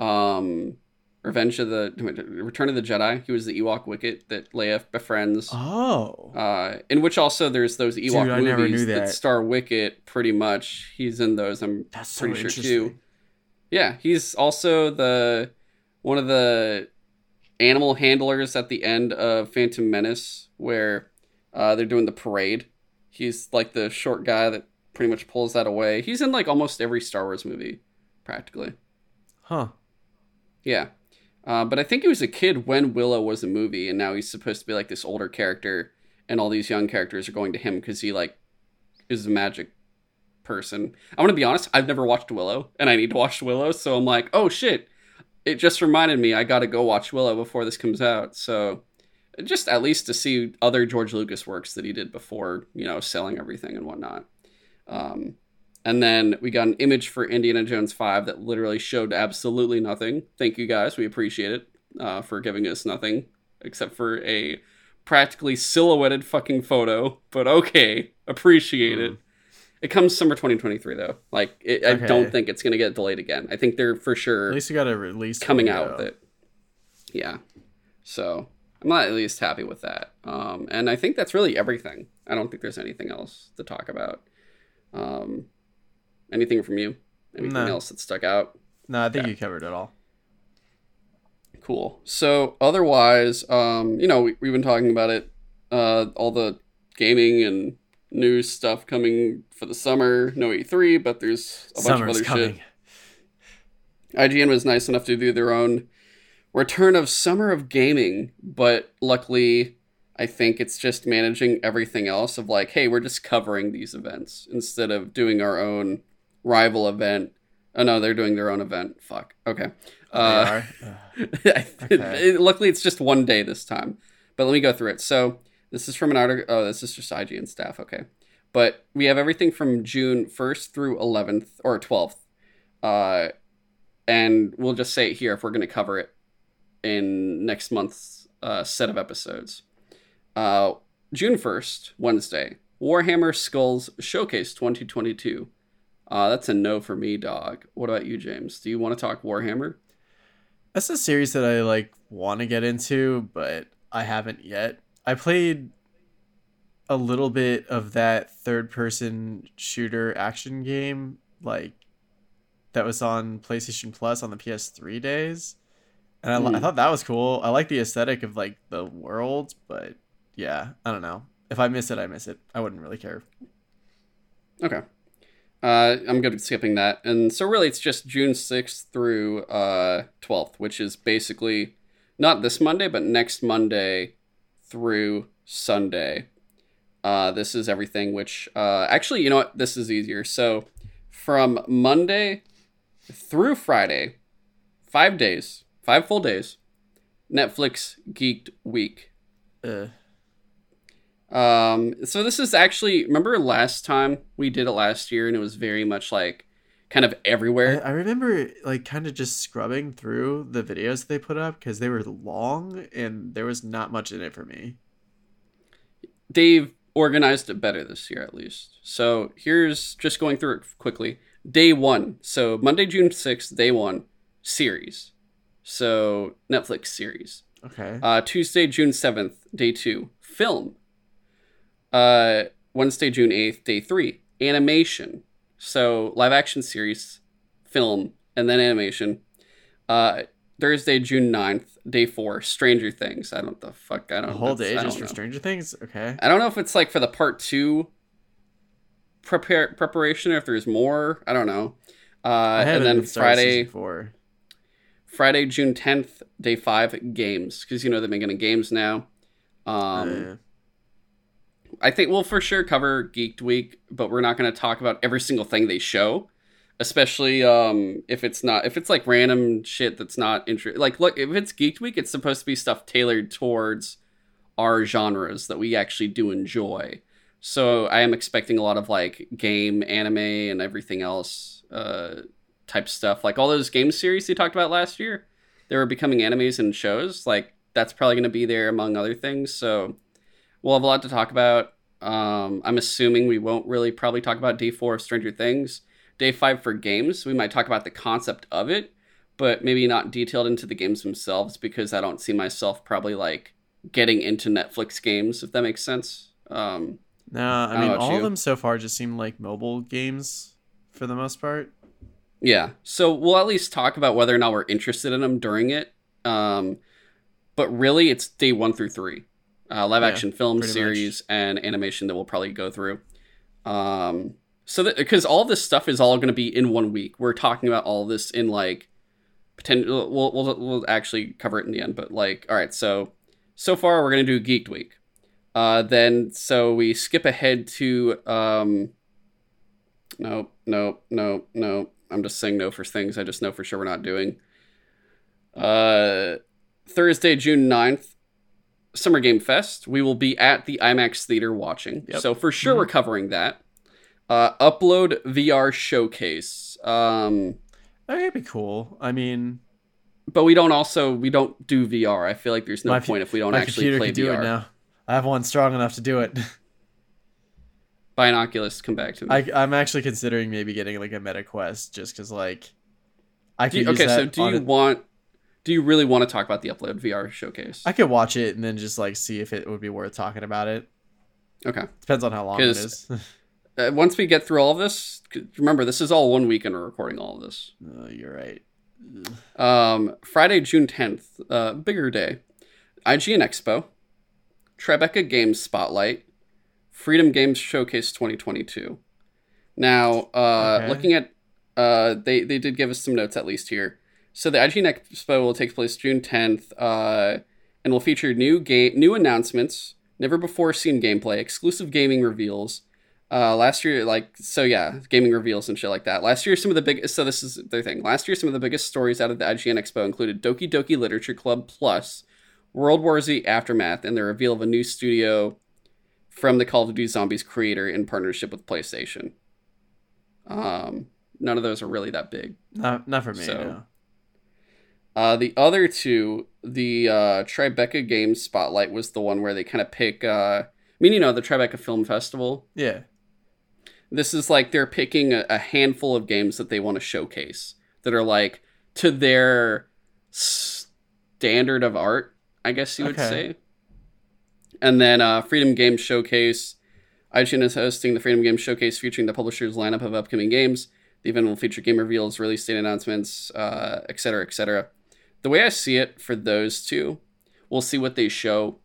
um Revenge of the Return of the Jedi. He was the Ewok Wicket that Leia befriends. Oh, Uh, in which also there's those Ewok Dude, movies that. that. star Wicket. Pretty much, he's in those. I'm that's so pretty sure too. Yeah, he's also the one of the animal handlers at the end of Phantom Menace, where uh, they're doing the parade. He's like the short guy that pretty much pulls that away. He's in like almost every Star Wars movie, practically. Huh. Yeah. Uh, but I think he was a kid when Willow was a movie, and now he's supposed to be like this older character, and all these young characters are going to him because he like is a magic person. I'm gonna be honest, I've never watched Willow, and I need to watch Willow, so I'm like, oh shit, it just reminded me I got to go watch Willow before this comes out. So just at least to see other George Lucas works that he did before, you know, selling everything and whatnot. Um, and then we got an image for Indiana Jones 5 that literally showed absolutely nothing. Thank you guys. We appreciate it uh, for giving us nothing except for a practically silhouetted fucking photo. But okay, appreciate it. It comes summer 2023 though. Like it, I Okay. don't think it's going to get delayed again. I think they're for sure At least you got a release coming out with it. Yeah. So I'm not at least happy with that. Um, and I think that's really everything. I don't think there's anything else to talk about. Um, anything from you? Anything No. else that stuck out? No, I think you covered it all. Cool. So otherwise, um, you know, we, we've been talking about it, uh, all the gaming and news stuff coming for the summer. No E3, but there's a bunch of other coming. shit. IGN was nice enough to do their own return of Summer of Gaming, but luckily, I think it's just managing everything else of like, hey, we're just covering these events instead of doing our own rival event. Oh no, they're doing their own event. Fuck. Okay. They Uh, are. Ugh. it- it- luckily, it's just one day this time. But let me go through it. So this is from an article. Oh, this is just IGN staff. Okay, but we have everything from June first through eleventh or twelfth, uh, and we'll just say it here if we're going to cover it in next month's uh, set of episodes. Uh, June first, Wednesday, Warhammer Skulls Showcase twenty twenty two. Uh, that's a no for me, dog. What about you, James? Do you want to talk Warhammer? That's a series that I like want to get into, but I haven't yet. I played a little bit of that third person shooter action game like that was on PlayStation Plus on the PS3 days. And I, li- I Hmm. thought that was cool. I like the aesthetic of like the world, but yeah, I don't know. If I miss it, I miss it. I wouldn't really care. Okay. Uh, I'm good at skipping that. And so really it's just June 6th through uh, 12th, which is basically not this Monday, but next Monday through Sunday. Uh, this is everything which uh, actually, you know what? This is easier. So from Monday through Friday, five days, five full days, Netflix Geeked Week. Uh, Um, so this is actually remember last time we did it last year and it was very much like kind of everywhere. I remember like kind of just scrubbing through the videos they put up because they were long and there was not much in it for me. Dave organized it better this year at least. So here's just going through it quickly. Day one. So Monday, June 6th, day one, series. So Netflix series. Okay. Uh, Tuesday, June 7th, day two, film. Uh, Wednesday, June 8th, day three, animation. So live action series, film, and then animation. Uh, Thursday, June 9th, day four, Stranger Things. I don't the fuck. I don't whole that's- day just for. Stranger Things? Okay. I don't know if it's like for the part two prepare preparation or if there's more. I don't know. Uh, and then Friday, four. Friday, June 10th, day five, games. Because, you know, they've been getting games now. Um, Uh, I think we'll for sure cover Geeked Week, but we're not going to talk about every single thing they show, especially um, if it's not if it's like random shit that's not interesting. Like, look, if it's Geeked Week, it's supposed to be stuff tailored towards our genres that we actually do enjoy. So I am expecting a lot of like game, anime, and everything else uh, type stuff. Like all those game series they talked about last year, they were becoming animes and shows. Like that's probably going to be there among other things. So we'll have a lot to talk about. Um, I'm assuming we won't really probably talk about day four of Stranger Things. Day five for games, we might talk about the concept of it, but maybe not detailed into the games themselves because I don't see myself probably like getting into Netflix games, if that makes sense. Um, nah, I I mean, all you. of them so far just seem like mobile games for the most part. Yeah. So we'll at least talk about whether or not we're interested in them during it. Um, but really, it's day one through three. Uh, live Yeah, action film series and animation that we'll probably go through. Um, so that because all this stuff is all going to be in one week. We're talking about all this in like potential. We'll, we'll we'll actually cover it in the end. But like, all right. So so far we're going to do Geeked Week. Uh, then so we skip ahead to um, no, no, no, no. I'm just saying no for things I just know for sure we're not doing. Uh, Thursday, June 9th, Summer Game Fest. We will be at the IMAX Theater watching. Yep. So for sure we're covering that. Uh, Upload VR Showcase. Um, That'd be cool. I mean, but we don't also we don't do VR. I feel like there's no My fu- point if we don't my actually computer play can do VR. it now. I have one strong enough to do it. Buy an Oculus, come back to me. I, I'm actually considering maybe getting like a Meta Quest just because like I Do could you- okay, so do you a- want? Do you really want to talk about the Upload VR Showcase? I could watch it and then just like see if it would be worth talking about it. Okay. Depends on how long it is. Uh, once we get through all of this, remember this is all one week and we're recording all of this. oh, you're right. Um, Friday, June 10th, uh, bigger day. IGN Expo, Tribeca Games Spotlight, Freedom Games Showcase 2022. Now, uh, Okay. looking at, uh, they, they did give us some notes at least here. So the IGN Expo will take place June 10th, uh, and will feature new game, new announcements, never before seen gameplay, exclusive gaming reveals. Uh, last year, like so, yeah, gaming reveals and shit like that. Last year, some of the big so this is their thing. Last year, some of the biggest stories out of the IGN Expo included Doki Doki Literature Club Plus, World War Z Aftermath, and the reveal of a new studio from the Call of Duty Zombies creator in partnership with PlayStation. Um, none of those are really that big. Not not for me. So- no. Uh, the other two, the uh, Tribeca Games Spotlight was the one where they kind of pick. Uh, I mean, you know, the Tribeca Film Festival. Yeah. This is like they're picking a, a handful of games that they want to showcase that are like to their standard of art, I guess you would Okay. say. And then uh, Freedom Games Showcase. IGN is hosting the Freedom Games Showcase featuring the publisher's lineup of upcoming games. The event will feature game reveals, release date announcements, uh, etc. cetera, et cetera. The way I see it for those two, we'll see what they show,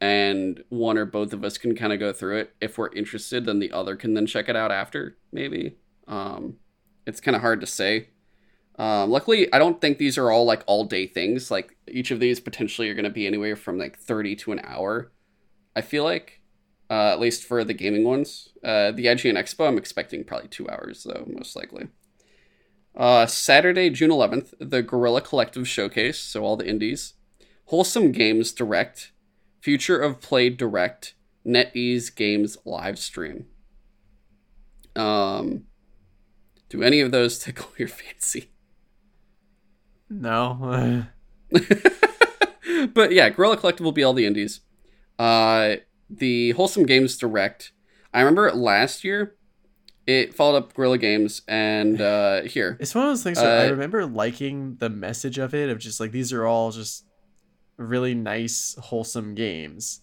and one or both of us can kind of go through it. If we're interested, then the other can then check it out after, maybe. Um, it's kind of hard to say. Um, luckily, I don't think these are all like all day things. Like each of these potentially are going to be anywhere from like 30 to an hour. I feel like, uh, at least for the gaming ones. Uh, the IGN Expo, I'm expecting probably two hours though, most likely. Uh, Saturday, June 11th, the Guerrilla Collective Showcase, so all the indies. Wholesome Games Direct, Future of Play Direct, NetEase Games live stream. Um, do any of those tickle your fancy? No. but yeah, Guerrilla Collective will be all the indies. Uh, the Wholesome Games Direct. I remember last year, it followed up Guerrilla Games, and uh, here It's one of those things where I Uh, remember liking the message of it of just like these are all just really nice, wholesome games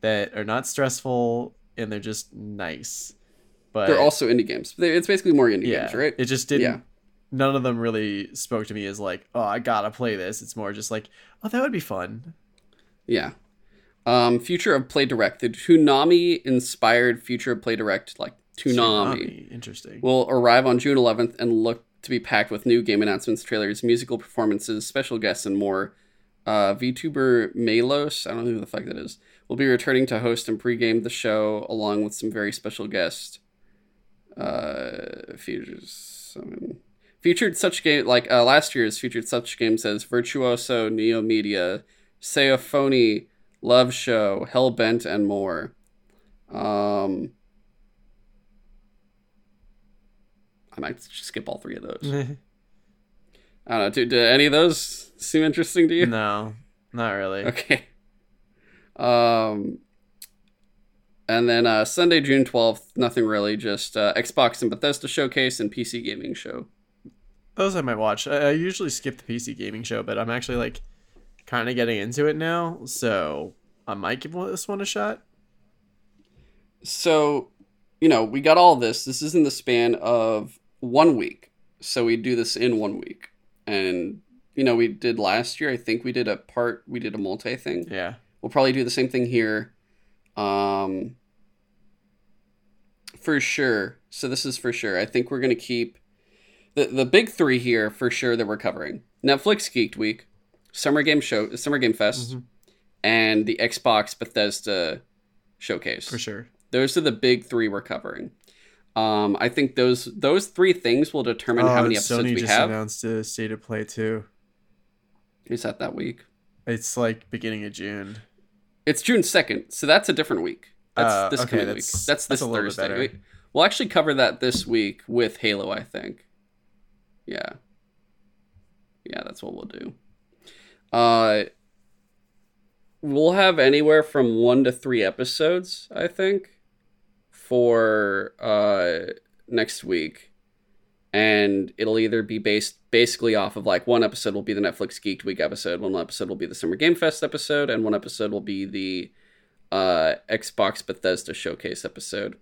that are not stressful and they're just nice. But they're also indie games. It's basically more indie yeah, games, right? It just didn't Yeah. none of them really spoke to me as like, oh I gotta play this. It's more just like, oh that would be fun. Yeah. Um, Future of Play Direct, the Toonami inspired Future of Play Direct, like Toonami, Tsunami. Interesting. will arrive on June 11th and look to be packed with new game announcements, trailers, musical performances, special guests, and more. Uh, VTuber Malos, I don't know who the fuck that is, will be returning to host and pregame the show along with some very special guests. Uh, features, I mean, featured such game like uh, last year's featured such games as Virtuoso, Neo Media, Sephonie, Love Show, Hellbent, and more. Um, I might skip all three of those. I don't know. Do, do any of those seem interesting to you? no, not really. Okay. Um, and then uh, Sunday, June twelfth, nothing really, just uh, Xbox and Bethesda showcase and PC gaming show. Those I might watch. I, I usually skip the PC gaming show, but I'm actually like kind of getting into it now, so I might give this one a shot. So, you know, we got all this. This is in the span of one week. So we do this in one week. And, you know, we did last year. I think we did a part, we did a multi thing. Yeah. We'll probably do the same thing here. Um, for sure. So this is for sure. I think we're going to keep the, the big three here for sure that we're covering Netflix Geeked Week, Summer Game Show, Summer Game Fest, Mhm. and the Xbox Bethesda Showcase. For sure. Those are the big three we're covering. Um, I think those those three things will determine how Oh, many episodes Sony we just have. announced a state of play too. Is that that week? It's like beginning of June. It's June second, so that's a different week. That's Uh, this okay, coming that's- week. That's that's this bit Thursday. We, we'll actually cover that this week with Halo, I think. Yeah. Yeah, that's what we'll do. Uh we'll have anywhere from 1 to 3 episodes, I think, for uh next week. And it'll either be based basically off of like one episode will be the Netflix Geeked Week episode, one episode will be the Summer Game Fest episode, and one episode will be the uh, Xbox Bethesda Showcase episode.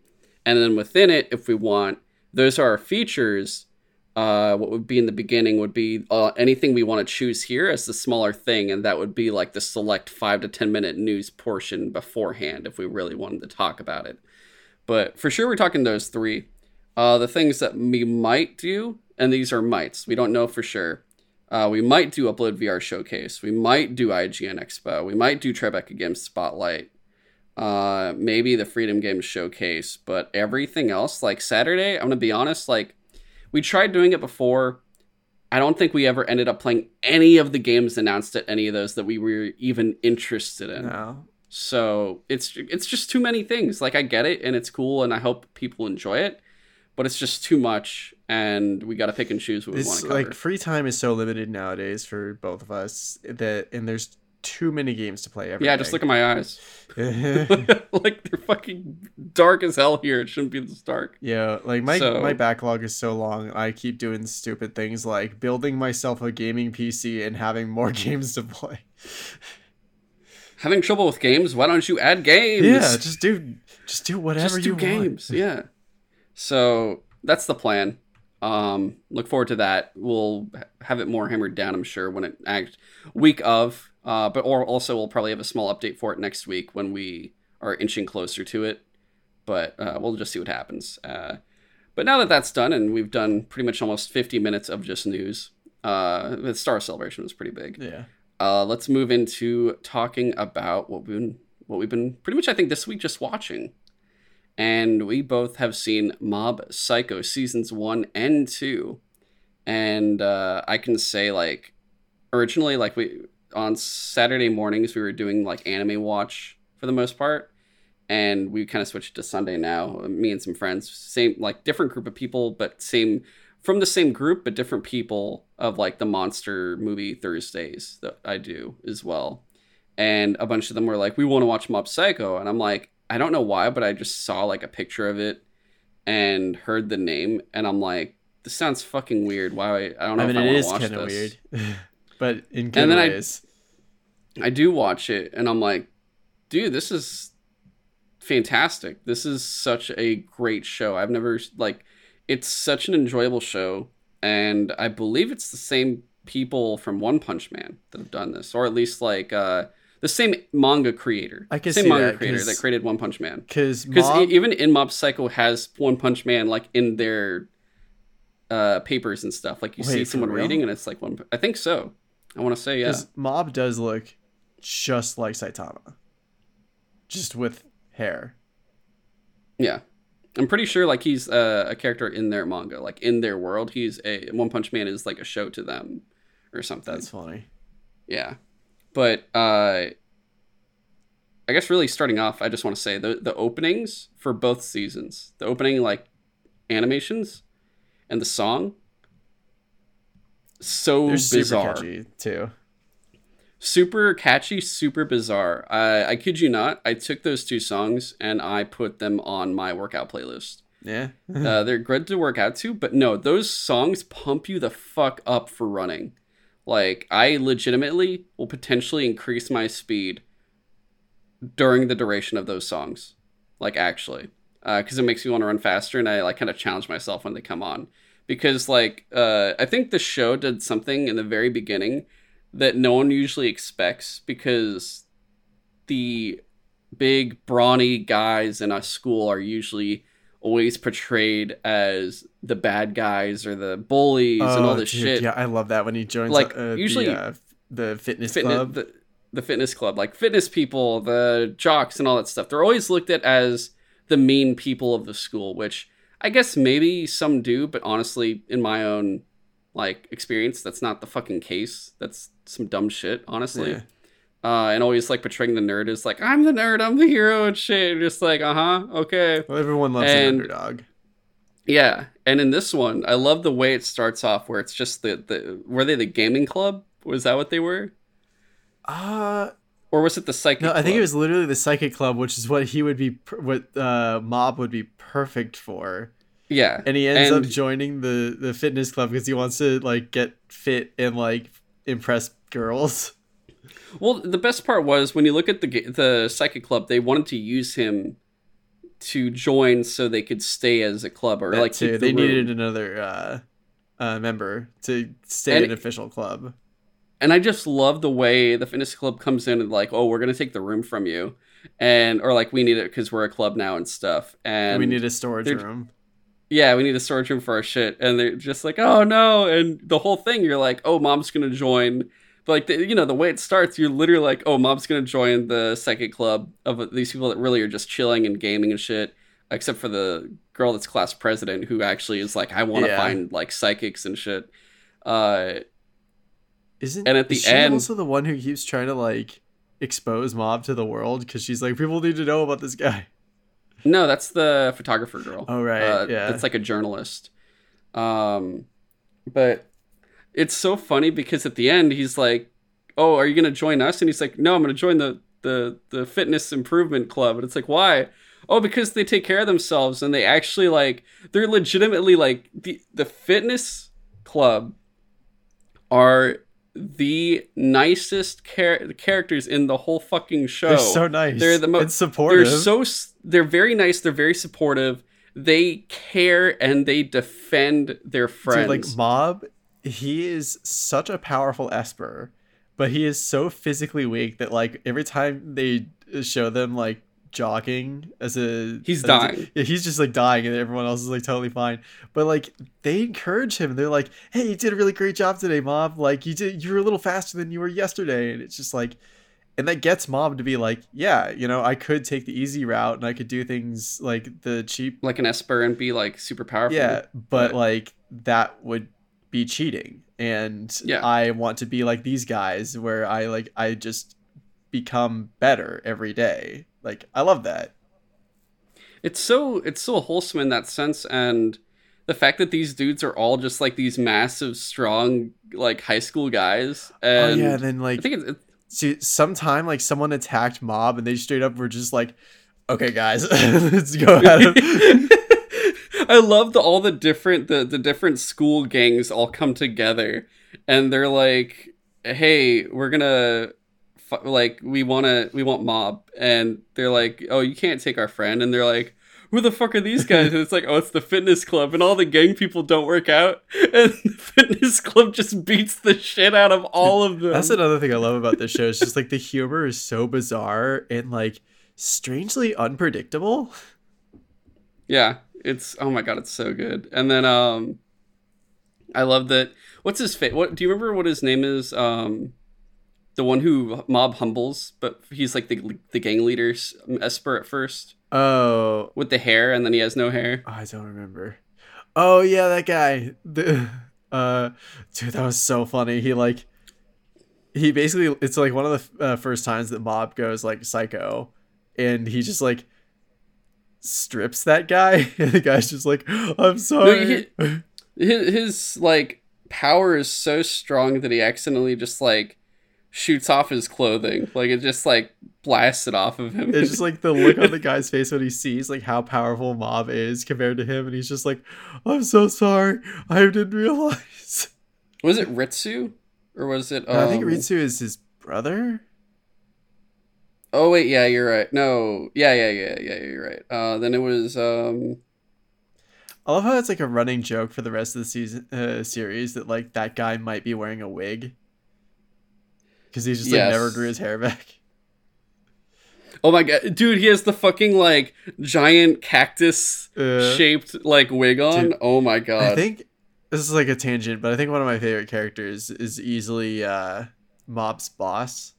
And then within it, if we want, those are our features. Uh, what would be in the beginning would be uh, anything we want to choose here as the smaller thing, and that would be like the select five to ten minute news portion beforehand if we really wanted to talk about it. But for sure, we're talking those three. Uh, the things that we might do, and these are mites, we don't know for sure. Uh, we might do Upload VR Showcase. We might do IGN Expo. We might do Tribeca Games Spotlight. Uh, maybe the Freedom Games Showcase. But everything else, like Saturday, I'm going to be honest, like, we tried doing it before. I don't think we ever ended up playing any of the games announced at any of those that we were even interested in. No. So it's it's just too many things. Like I get it and it's cool and I hope people enjoy it, but it's just too much and we got to pick and choose what we want to cover. like free time is so limited nowadays for both of us that and there's too many games to play every yeah, just look at my eyes. like they're fucking dark as hell here. It shouldn't be this dark. Yeah, like my So- my backlog is so long. I keep doing stupid things like building myself a gaming PC and having more games to play. Having trouble with games? Why don't you add games? Yeah, just do just do whatever just do you games. want. yeah. So that's the plan. Um, look forward to that. We'll have it more hammered down, I'm sure, when it act week of. Uh, but or also we'll probably have a small update for it next week when we are inching closer to it. But uh, we'll just see what happens. Uh, but now that that's done, and we've done pretty much almost 50 minutes of just news. Uh, the Star Celebration was pretty big. Yeah. Uh, let's move into talking about what we've been what we've been pretty much I think this week just watching. And we both have seen Mob Psycho seasons one and two. And uh, I can say like originally like we on Saturday mornings we were doing like anime watch for the most part. And we kind of switched to Sunday now. Me and some friends, same like different group of people, but same from the same group, but different people of like the monster movie Thursdays that I do as well. And a bunch of them were like, we want to watch Mob Psycho. And I'm like, I don't know why, but I just saw like a picture of it and heard the name. And I'm like, this sounds fucking weird. Why? I don't know I mean, if I it want to watch kind of weird, but in good And then I- ways. I do watch it and I'm like, dude, this is fantastic. This is such a great show. I've never like it's such an enjoyable show and I believe it's the same people from One Punch Man that have done this or at least like uh the same manga creator. I can same see manga that, creator that created One Punch Man. Because Because Mob, even in Mob Psycho has One Punch Man like in their uh, papers and stuff. Like you Wait, see someone reading, and it's like one. I think so. I want to say yeah. Mob does look just like Saitama, just with hair. Yeah. I'm pretty sure like he's uh, a character in their manga, like in their world. He's a One Punch Man is like a show to them or something. That's funny. Yeah. But uh I guess really starting off, I just want to say the the openings for both seasons, the opening like animations and the song so They're bizarre. too. Super catchy, super bizarre. I, I kid you not. I took those two songs and I put them on my workout playlist. Yeah. Uh, they're good to work out to, but no, those songs pump you the fuck up for running. Like, I legitimately will potentially increase my speed during the duration of those songs. Like, actually. Because it makes me want to run faster, and I, like, kind of challenge myself when they come on. Because, like, uh, I think the show did something in the very beginning that no one usually expects because the big brawny guys in a school are usually always portrayed as the bad guys or the bullies and all Oh, this dude, shit. Yeah, I love that when he joins Like, uh, usually- the, uh, the fitness, Fitness, club. the, the fitness club, like fitness people, the jocks, and all that stuff. They're always looked at as the mean people of the school, which I guess maybe some do, but honestly, in my own like experience, that's not the fucking case. That's some dumb shit, honestly. Yeah. Uh, and always like portraying the nerd as like I'm the nerd, I'm the hero and shit. And just like uh huh, okay. Well, everyone loves And- an underdog. Yeah, and in this one, I love the way it starts off, where it's just the the were they the gaming club? Was that what they were, Uh or was it the psychic? no, I think it was literally the psychic club, which is what he would be, what uh, Mob would be perfect for. Yeah, And he ends And- up joining the the fitness club because he wants to like get fit and like impress girls. Well, the best part was when you look at the the psychic club, they wanted to use him to join so they could stay as a club or That like too. the They room. needed another uh, uh, member to stay And- an official club. and I just love the way the fitness club comes in and like, oh, we're gonna take the room from you, and or like we need it because we're a club now and stuff, and we need a storage room. yeah, we need a storage room for our shit, and they're just like, oh no, and the whole thing, you're like, oh, Mob's gonna join. But like, the, you know, the way it starts, you're literally like, oh, Mob's gonna join the second club of these people that really are just chilling and gaming and shit, except for the girl that's class president who actually is like, I want to Yeah. find like psychics and shit. Uh, Isn't and at the is she end- also the one who keeps trying to like expose Mob to the world because she's like people need to know about this guy. No, that's the photographer girl. Oh, right, Uh, yeah. That's like a journalist. Um, but it's so funny because at the end he's like, "Oh, are you gonna join us?" And he's like, "No, I'm gonna join the the the fitness improvement club." And it's like, "Why?" Oh, because they take care of themselves and they actually like they're legitimately like the the fitness club are the nicest char- characters in the whole fucking show. They're so nice. They're the mo- and supportive. They're so they're very nice. They're very supportive. They care and they defend their friends. Dude, like Mob, he is such a powerful Esper, but he is so physically weak that like every time they show them like jogging as a He's as a- dying. yeah, he's just like dying, and everyone else is like totally fine. But like they encourage him. They're like, "Hey, you did a really great job today, Mob Like you did, you were a little faster than you were yesterday." And it's just like. And that gets Mob to be like, yeah, you know, I could take the easy route and I could do things like the cheap like an Esper and be like super powerful. yeah, but but- like that would be cheating. And Yeah. I want to be like these guys where I like I just become better every day. Like I love that. It's so it's so wholesome in that sense and the fact that these dudes are all just like these massive strong like high school guys and oh yeah, and then I like think it's, it's see, sometime like someone attacked mob and they straight up were just like, Okay guys, let's go at him. I love the all the different the the different school gangs all come together and they're like, "Hey, we're gonna like we want to we want mob," and they're like, "Oh, you can't take our friend," and they're like. Who the fuck are these guys? And it's like, oh, it's the fitness club, and all the gang people don't work out, and the fitness club just beats the shit out of all of them. That's another thing I love about this show. It's just like the humor is so bizarre and like strangely unpredictable. Yeah, it's oh my god, it's so good. And then um I love that. What's his face? What do you remember? What his name is? Um, the one who Mob humbles, but he's like the the gang leader's Esper at first. Oh, with the hair, and then he has no hair. I don't remember. Oh yeah, that guy. The uh, dude, that was so funny. He like, he basically it's like one of the uh, first times that Mob goes like psycho, and he just like strips that guy, and the guy's just like, "I'm sorry." No, he, his, his like power is so strong that he accidentally just like shoots off his clothing. Like it just like blasts it off of him. It's just like the look on the guy's face when he sees like how powerful Mob is compared to him, and he's just like, "I'm so sorry, I didn't realize." Was it Ritsu, or was it? Um... I think um, Ritsu is his brother. Oh wait, yeah, you're right. No, yeah, yeah, yeah, yeah, you're right. Uh, then it was. um I love how it's like a running joke for the rest of the season uh, series that like that guy might be wearing a wig because he just like yes. never grew his hair back. Oh my god, dude, he has the fucking like giant cactus uh, shaped like wig on. Dude, oh my god. I think this is like a tangent, but I think one of my favorite characters is easily uh Mob's boss.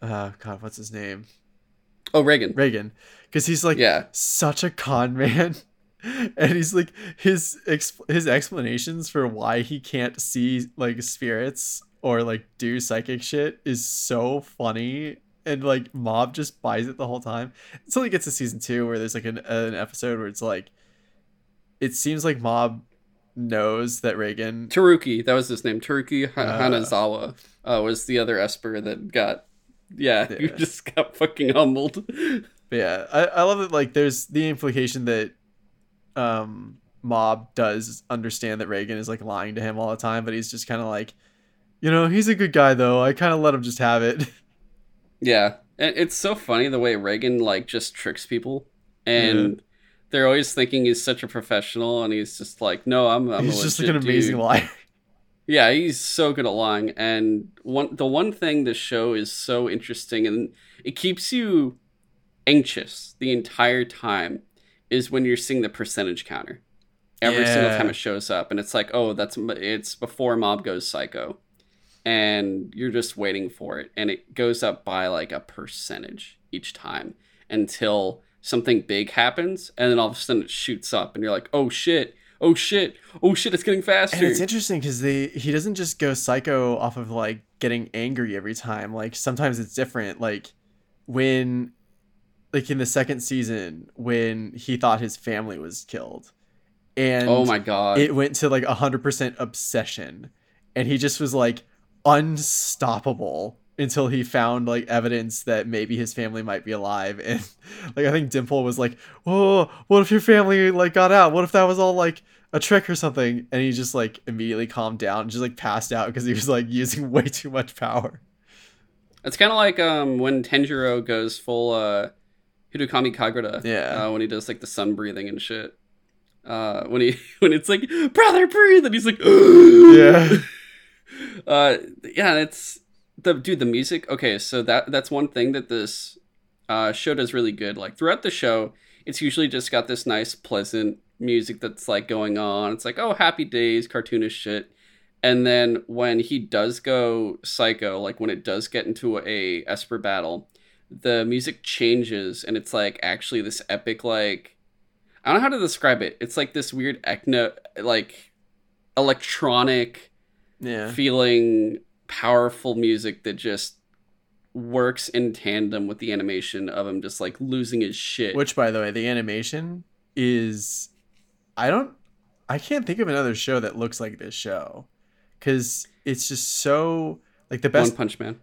Uh god, what's his name? Oh, Reigen. Reigen, Cuz he's like yeah. such a con man. and he's like his his explanations for why he can't see like spirits or like do psychic shit is so funny and like mob just buys it the whole time until he gets to season two where there's like an, an episode where it's like it seems like mob knows that reigen Teruki that was his name Teruki uh, Hanazawa uh, was the other Esper that got yeah, yeah. you just got fucking humbled yeah I, I love it like there's the implication that um mob does understand that Reigen is like lying to him all the time but he's just kind of like you know, he's a good guy though. I kind of let him just have it. Yeah, and it's so funny the way Reigen like just tricks people, and yeah. they're always thinking he's such a professional, and he's just like, no, I'm. I'm he's just like an amazing dude. liar. Yeah, he's so good at lying, and one the one thing the show is so interesting, and it keeps you anxious the entire time, is when you're seeing the percentage counter. Every yeah. single time it shows up, and it's like, oh, that's it's before Mob goes psycho and you're just waiting for it and it goes up by like a percentage each time until something big happens and then all of a sudden it shoots up and you're like oh shit oh shit. Oh shit it's getting faster and it's interesting because they he doesn't just go psycho off of like getting angry every time. Like sometimes it's different. Like when like in the second season when he thought his family was killed and oh my god. it went to like 100% obsession. And he just was like unstoppable until he found like evidence that maybe his family might be alive. And like i think dimple was like oh what if your family like got out? What if that was all like a trick or something? And he just like immediately calmed down and just like passed out because he was like using way too much power. It's kind of like um when tanjiro goes full uh hinokami kagura yeah. uh, when he does like the sun breathing and shit. Uh when he when it's like brother breathe! And he's like yeah. Uh, yeah, it's the dude. The music. Okay, so that that's one thing that this uh, show does really good. Like throughout the show, it's usually just got this nice, pleasant music that's like going on. It's like oh, happy days, cartoonish shit. And then when he does go psycho, like when it does get into a Esper battle, the music changes and it's like actually this epic like I don't know how to describe it. It's like this weird like electronic yeah. feeling powerful music that just works in tandem with the animation of him just like losing his shit. Which, by the way, the animation is. I don't. I can't think of another show that looks like this show. Because it's just so. Like the best. One Punch Man.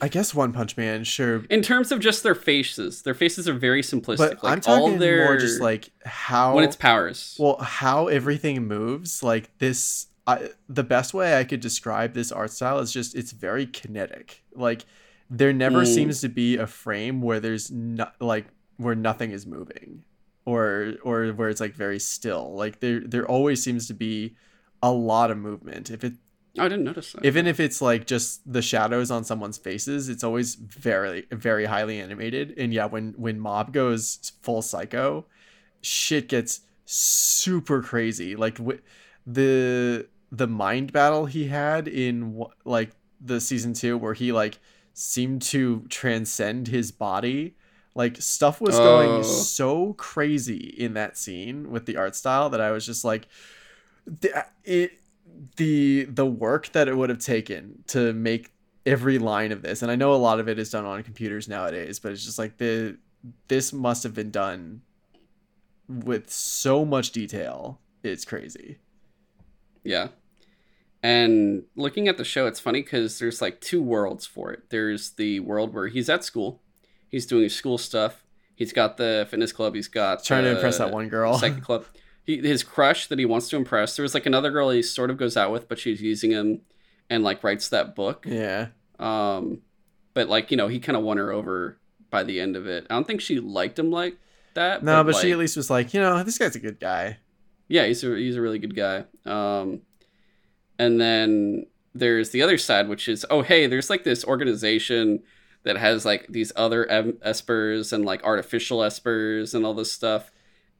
I guess One Punch Man, sure. In terms of just their faces, their faces are very simplistic. But like, I'm talking all their... more just like how when it's powers. Well, how everything moves. Like this I, the best way I could describe this art style is just it's very kinetic. Like there never mm. seems to be a frame where there's not like where nothing is moving or or where it's like very still. Like there there always seems to be a lot of movement. If it I didn't notice that. Even if it's like just the shadows on someone's faces, it's always very very highly animated. And yeah, when when Mob goes full psycho, shit gets super crazy. Like the the mind battle he had in like the season 2 where he like seemed to transcend his body like stuff was Oh. going so crazy in that scene with the art style that I was just like the, uh, it the the work that it would have taken to make every line of this and I know a lot of it is done on computers nowadays but it's just like the this must have been done with so much detail it's crazy Yeah. And looking at the show, it's funny because there's like two worlds for it. There's the world where he's at school, he's doing his school stuff. He's got the fitness club. He's got trying to impress that one girl second club. He, his crush that he wants to impress. There was like another girl he sort of goes out with, but she's using him and like writes that book. yeah Um, but like you know, he kind of won her over by the end of it. I don't think she liked him like that. no but, like, she at least was like you know this guy's a good guy yeah, he's a he's a really good guy. Um, and then there's the other side, which is oh hey, there's like this organization that has like these other espers and like artificial espers and all this stuff,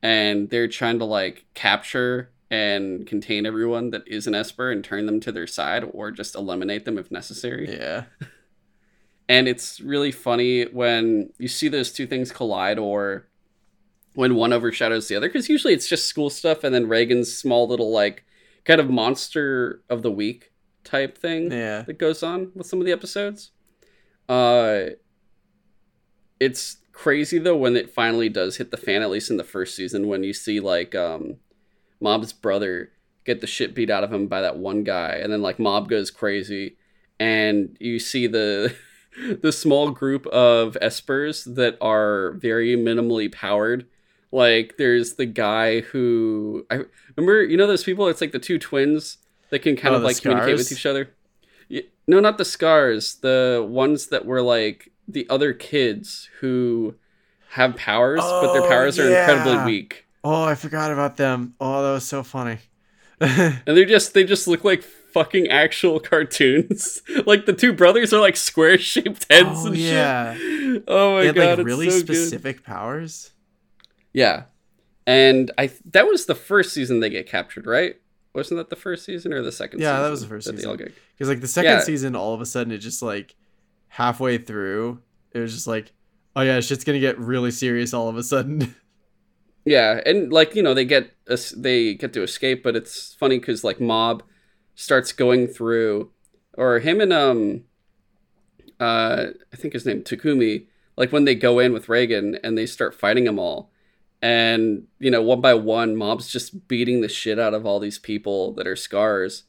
and they're trying to like capture and contain everyone that is an esper and turn them to their side or just eliminate them if necessary. yeah And it's really funny when you see those two things collide or when one overshadows the other because usually it's just school stuff and then Reigen's small little like kind of monster of the week type thing yeah that goes on with some of the episodes. Uh it's crazy though when it finally does hit the fan at least in the first season when you see like um Mob's brother get the shit beat out of him by that one guy and then like Mob goes crazy and you see the the small group of espers that are very minimally powered like there's the guy who I remember you know those people it's like the two twins that can kind Oh, of like communicate with each other? No not the scars the ones that were like the other kids who have powers but their Oh, powers are incredibly weak. Oh i forgot about them. Oh that was so funny. And they're just they just look like fucking actual cartoons. Like the two brothers are like square shaped heads Oh, and yeah. shit oh my they had god like it's really so good. specific powers Yeah. And I that was the first season they get captured, right? Wasn't that the first season or the second Yeah, that was the first that they all season. Because like the second Yeah. season, all of a sudden, it just like halfway through, it was just like, oh yeah, shit's gonna get really serious all of a sudden. Yeah, and like, you know, they get they get to escape, but it's funny cuz like Mob starts going through or him and um uh I think his name Takumi, like when they go in with Reigen and they start fighting them all. And, you know, one by one, Mob's just beating the shit out of all these people that are scars.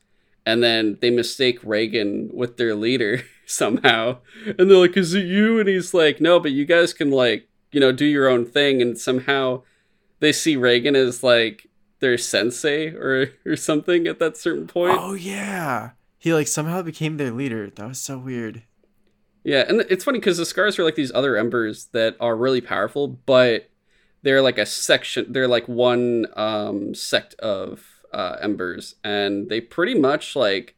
And then they mistake Reigen with their leader somehow. And they're like, Is it you? And he's like, No, but you guys can, like, you know, do your own thing. And somehow they see Reigen as, like, their sensei or, or something at that certain point. oh yeah, he like somehow became their leader. That was so weird. Yeah, and it's funny because the scars are like these other espers that are really powerful, but they're like a section. They're like one um, sect of uh, espers, and they pretty much like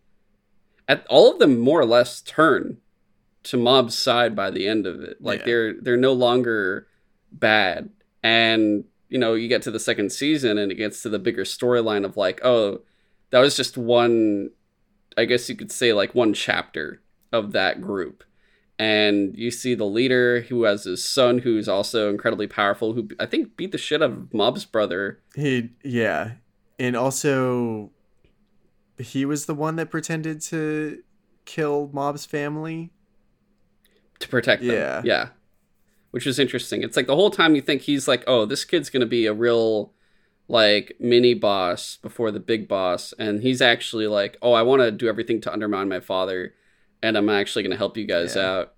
at all of them more or less turn to Mob's side by the end of it. Like Yeah. they're they're no longer bad, and you know you get to the second season and it gets to the bigger storyline of like, oh, that was just one. I guess you could say like one chapter of that group and you see the leader who has his son who's also incredibly powerful who i think beat the shit out of mob's brother. He yeah, and also he was the one that pretended to kill Mob's family. to protect them. Yeah. yeah. Which is interesting. It's like the whole time you think he's like oh this kid's gonna be a real like mini boss before the big boss. And he's actually like oh i want to do everything to undermine my father and i'm actually gonna help you guys Yeah. out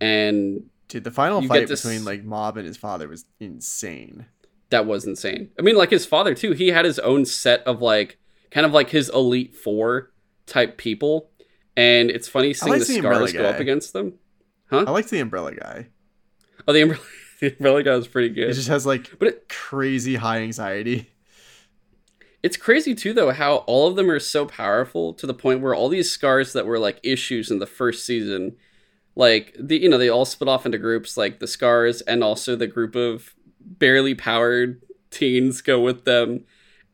and Dude, the final fight this- between like Mob and his father was insane. that was insane. I mean, like his father too. He had his own set of like kind of like his elite four type people, and it's funny seeing like the the scars go up against them. Huh? I liked the umbrella guy. Oh, the umbrella, the umbrella guy was pretty good. He good. just has like But it, crazy high anxiety. It's crazy too, though, how all of them are so powerful to the point where all these scars that were like issues in the first season, like the you know they all split off into groups, like the scars and also the group of barely powered teens go with them,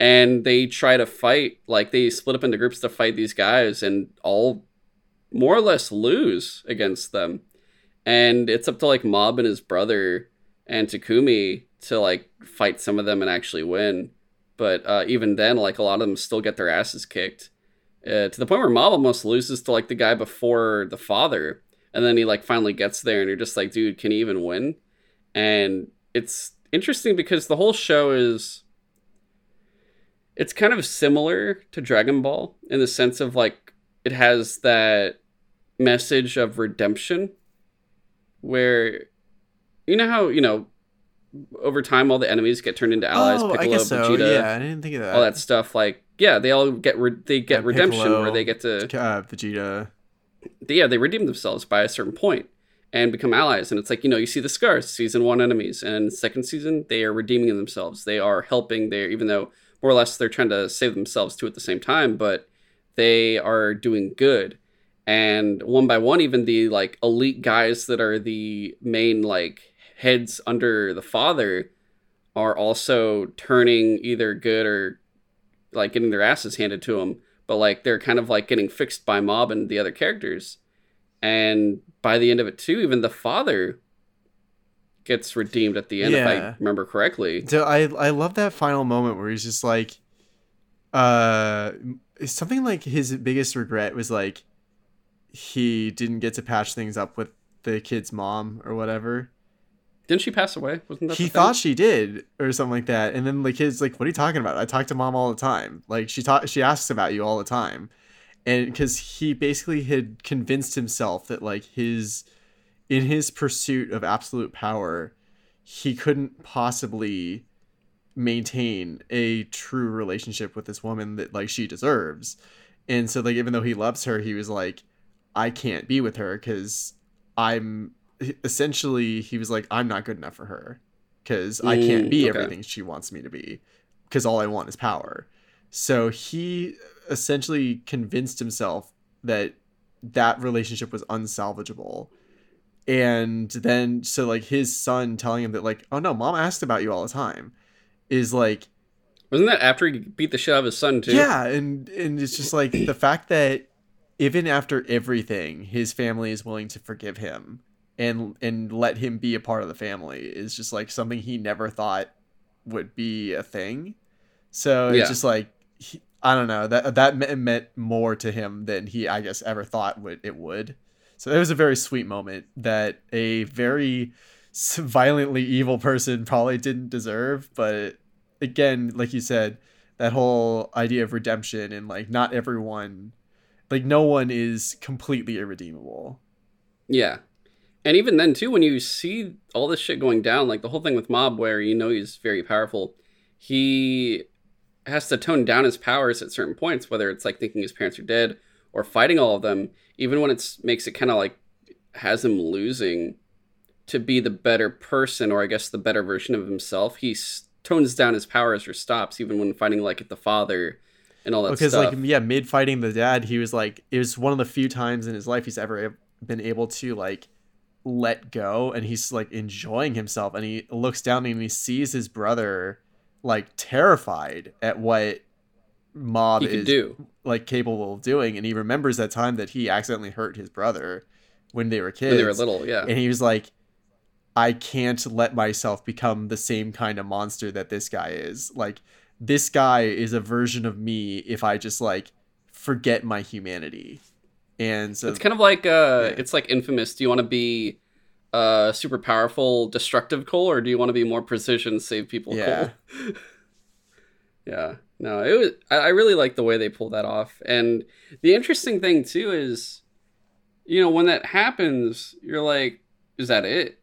and they try to fight like they split up into groups to fight these guys and all more or less lose against them. And it's up to like mob and his brother and takumi to like fight some of them and actually win but uh, even then like a lot of them still get their asses kicked uh, to the point where mob almost loses to like the guy before the father. And then he like finally gets there and you're just like dude can he even win? And it's interesting because the whole show is it's kind of similar to Dragon Ball in the sense of like it has that message of redemption where you know how you know over time all the enemies get turned into allies oh, I piccolo guess so. vegeta Yeah, I didn't think of that. all that stuff like yeah they all get re- they get Yeah, redemption Piccolo, where they get to uh, Vegeta. yeah, they redeem themselves by a certain point and become allies. And it's like, you know, you see the scars, season one enemies, and second season, they are redeeming themselves. They are helping there, even though more or less they're trying to save themselves too at the same time, but they are doing good. And one by one, even the like elite guys that are the main like heads under the father are also turning either good or like getting their asses handed to them but like they're kind of like getting fixed by mob and the other characters and by the end of it too even the father gets redeemed at the end if i Yeah. remember correctly So I I love that final moment where he's just like, uh, something like his biggest regret was like, he didn't get to patch things up with the kid's mom or whatever. Didn't she pass away? Wasn't that he thought she did or something like that. And then the kid's like what are you talking about? I talk to mom all the time. Like she talk she asks about you all the time. And because he basically had convinced himself that like his in his pursuit of absolute power he couldn't possibly maintain a true relationship with this woman that like she deserves. And so like even though he loves her he was like i can't be with her because i'm essentially he was like i'm not good enough for her because i can't be okay. everything she wants me to be because all i want is power. So he essentially convinced himself that that relationship was unsalvageable. And then so like his son telling him that like oh no mom asked about you all the time is like wasn't that after he beat the shit out of his son too? Yeah and and it's just like the fact that even after everything his family is willing to forgive him and and let him be a part of the family is just like something he never thought would be a thing so it's Yeah. just like he, i don't know that that me- meant more to him than he i guess ever thought would it would so it was a very sweet moment that a very violently evil person probably didn't deserve but again like you said that whole idea of redemption and like not everyone like no one is completely irredeemable Yeah. And even then too, when you see all this shit going down, like the whole thing with Mob where you know he's very powerful, he has to tone down his powers at certain points, whether it's like thinking his parents are dead or fighting all of them, even when it makes it kind of like has him losing to be the better person or I guess the better version of himself. He s- tones down his powers or stops even when fighting like the father and all that stuff. because stuff. like yeah mid fighting the dad he was like it was one of the few times in his life he's ever been able to like let go and he's like enjoying himself and he looks down and he sees his brother like terrified at what mob is do. like capable of doing and he remembers that time that he accidentally hurt his brother when they were kids When they were little, yeah. and he was like i can't let myself become the same kind of monster that this guy is like this guy is a version of me if i just like forget my humanity and so it's kind of like uh yeah. it's like infamous. Do you want to be uh super powerful destructive cole or do you want to be more precision save people Yeah. cole? Yeah. No it was I, I really like the way they pulled that off. And the interesting thing too is you know when that happens you're like is that it?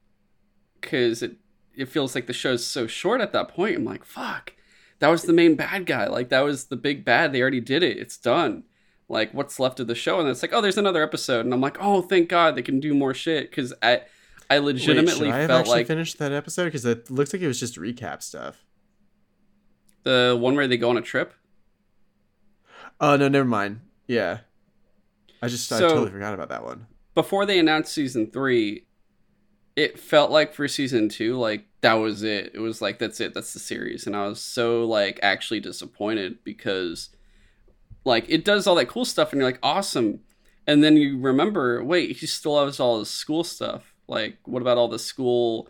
Because it it feels like the show's so short at that point. I'm like fuck that was the main bad guy. Like that was the big bad. They already did it. It's done like what's left of the show and it's like oh there's another episode and i'm like oh thank god they can do more shit because i i legitimately should I felt actually like finished that episode? Because it looks like it was just recap stuff. The one where they go on a trip? Oh no never mind. Yeah. I just i totally forgot about that one. before they announced season three it felt like for season two, like that was it. It was like that's it, that's the series, and I was so like actually disappointed because like it does all that cool stuff, and you're like awesome, and then you remember, wait, he still has all his school stuff. Like, what about all the school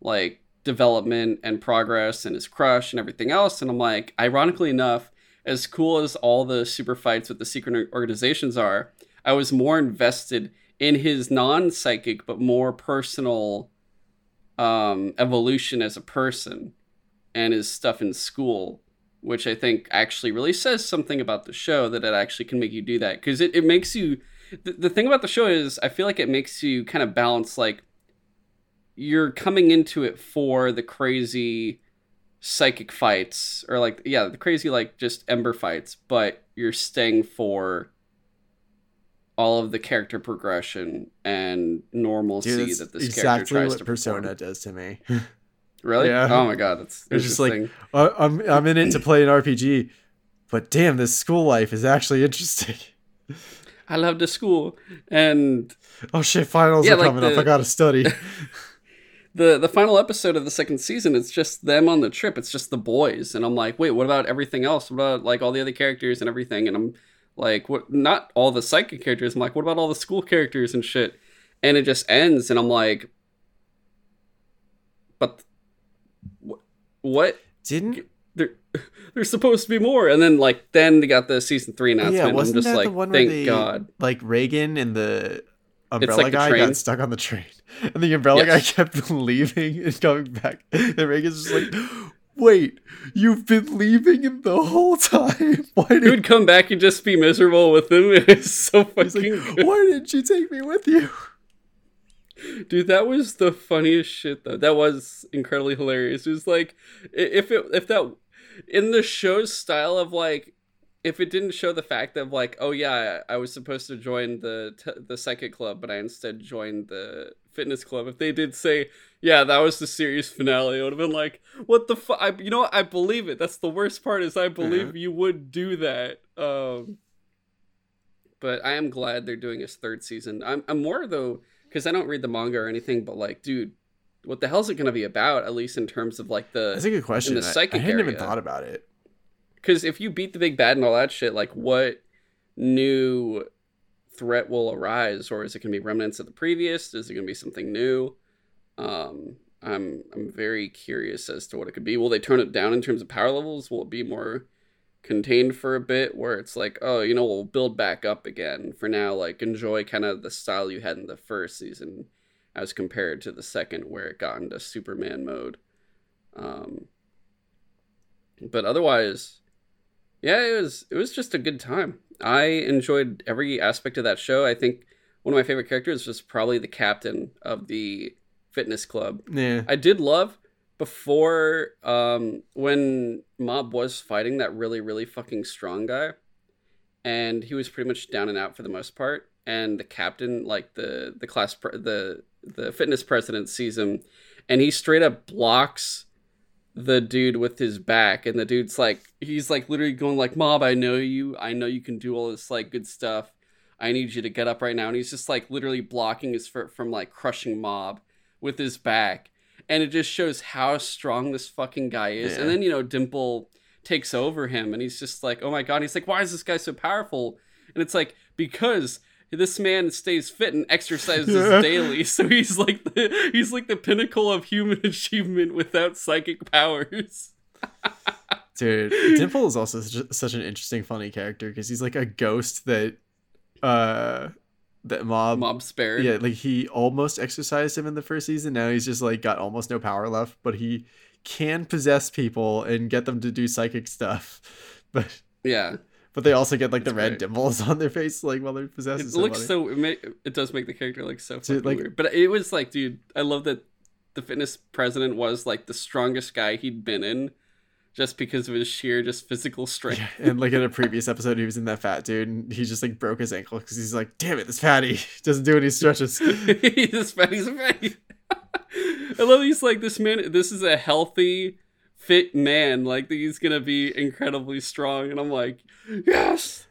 like development and progress and his crush and everything else? And I'm like, ironically enough, as cool as all the super fights with the secret organizations are, I was more invested in his non-psychic but more personal um, evolution as a person and his stuff in school which i think actually really says something about the show that it actually can make you do that because it, it makes you the, the thing about the show is i feel like it makes you kind of balance like you're coming into it for the crazy psychic fights or like yeah the crazy like just esper fights but you're staying for all of the character progression and normalcy Dude, that this exactly character tries what to Persona perform. does to me. Really? Yeah. Oh my god, that's It's just like I'm I'm in it to play an RPG, but damn, this school life is actually interesting. I love the school and Oh shit, finals Yeah, are like coming up. I gotta study. the the final episode of the second season. It's just them on the trip. It's just the boys, and I'm like, wait, what about everything else? What about like all the other characters and everything? And I'm like, what? Not all the psychic characters. I'm like, what about all the school characters and shit? And it just ends, and I'm like, but what? Didn't There, there's supposed to be more, and then like then they got the season three announcement. yeah? I'm Wasn't just that like, the one thank they God. like Reigen and the umbrella like guy train. got stuck on the train, and the umbrella Yes. guy kept leaving and coming back. And Reigen's just like, "Wait, you've been leaving him the whole time. Why did would come back and just be miserable with him. It's so fucking like, why didn't you take me with you? Dude, that was the funniest shit though. That was incredibly hilarious. It was like if it if that in the show's style of like if it didn't show the fact of like oh yeah I was supposed to join the t- the psychic club but I instead joined the fitness club. If they did say yeah that was the series finale, it would have been like what the fuck. I, you know what? I believe it. That's the worst part is I believe you would do that. Um, but I am glad they're doing his third season. I'm I'm more though because I don't read the manga or anything, but like, dude, what the hell's it gonna be about? At least in terms of like the That's a good question. the I- psychic I, hadn't even thought about it. because if you beat the big bad and all that shit, like what new threat will arise, or is it gonna be remnants of the previous? Is it gonna be something new? Um, I'm I'm very curious as to what it could be. Will they turn it down in terms of power levels? Will it be more contained for a bit where it's like, oh, you know, we'll build back up again. For now, like enjoy kind of the style you had in the first season as compared to the second where it got into Superman mode. Um but otherwise, yeah, it was it was just a good time. I enjoyed every aspect of that show. I think one of my favorite characters was probably the captain of the fitness club. Yeah. I did love before um when Mob was fighting that really really fucking strong guy and he was pretty much down and out for the most part and the captain like the the class pre- the the fitness president sees him and he straight up blocks the dude with his back and the dude's like he's like literally going like mob i know you i know you can do all this like good stuff. I need you to get up right now. And he's just like literally blocking his foot from like crushing mob with his back and it just shows how strong this fucking guy is Yeah. and then you know dimple takes over him and he's just like oh my god and he's like why is this guy so powerful and it's like because this man stays fit and exercises Yeah. daily so he's like the he's like the pinnacle of human achievement without psychic powers Dude, Dimple is also such, such an interesting, funny character because he's like a ghost that, uh, that mob, mob spared yeah, like he almost exercised him in the first season. Now he's just like got almost no power left, but he can possess people and get them to do psychic stuff. But yeah but they also get like the It's red great. dimples on their face, like while they're possessed. it It's looks so it, it does make the character look so Dude, like- weird but it was like dude i love that the fitness president was like the strongest guy he'd been in just because of his sheer just physical strength Yeah, and like in a previous episode, he was in that fat dude, and he just like broke his ankle because he's like, "Damn it, this fatty doesn't do any stretches." he's a fatty, a fatty. I love he's like this man. This is a healthy, fit man. Like he's gonna be incredibly strong, and I'm like, yes,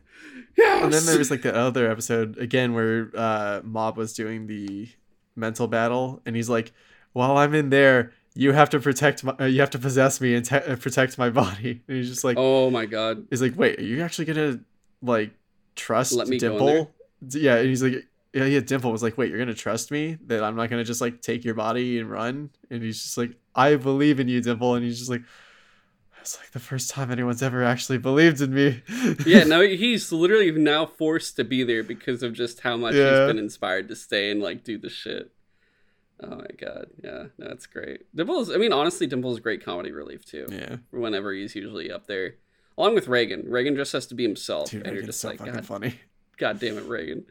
yes. And then there was like that other episode again where uh, Mob was doing the mental battle, and he's like, "While I'm in there, you have to protect my, you have to possess me and te- uh, protect my body." And he's just like, oh my god. he's like, "Wait, are you actually gonna like trust Let me Dimple?" Yeah, and he's like, "Yeah, yeah." Dimple was like, "Wait, you're gonna trust me that I'm not gonna just like take your body and run?" And he's just like, "I believe in you, Dimple," and he's just like. It's like the first time anyone's ever actually believed in me. Yeah, no, he's literally now forced to be there because of just how much Yeah. he's been inspired to stay and like do the shit. Oh my god, yeah, no, it's great. Dimple's, I mean, honestly, Dimple's great comedy relief too. yeah, Whenever he's usually up there, along with Reigen. Reigen just has to be himself, dude, and you're just so like, God, funny. God damn it, Reigen.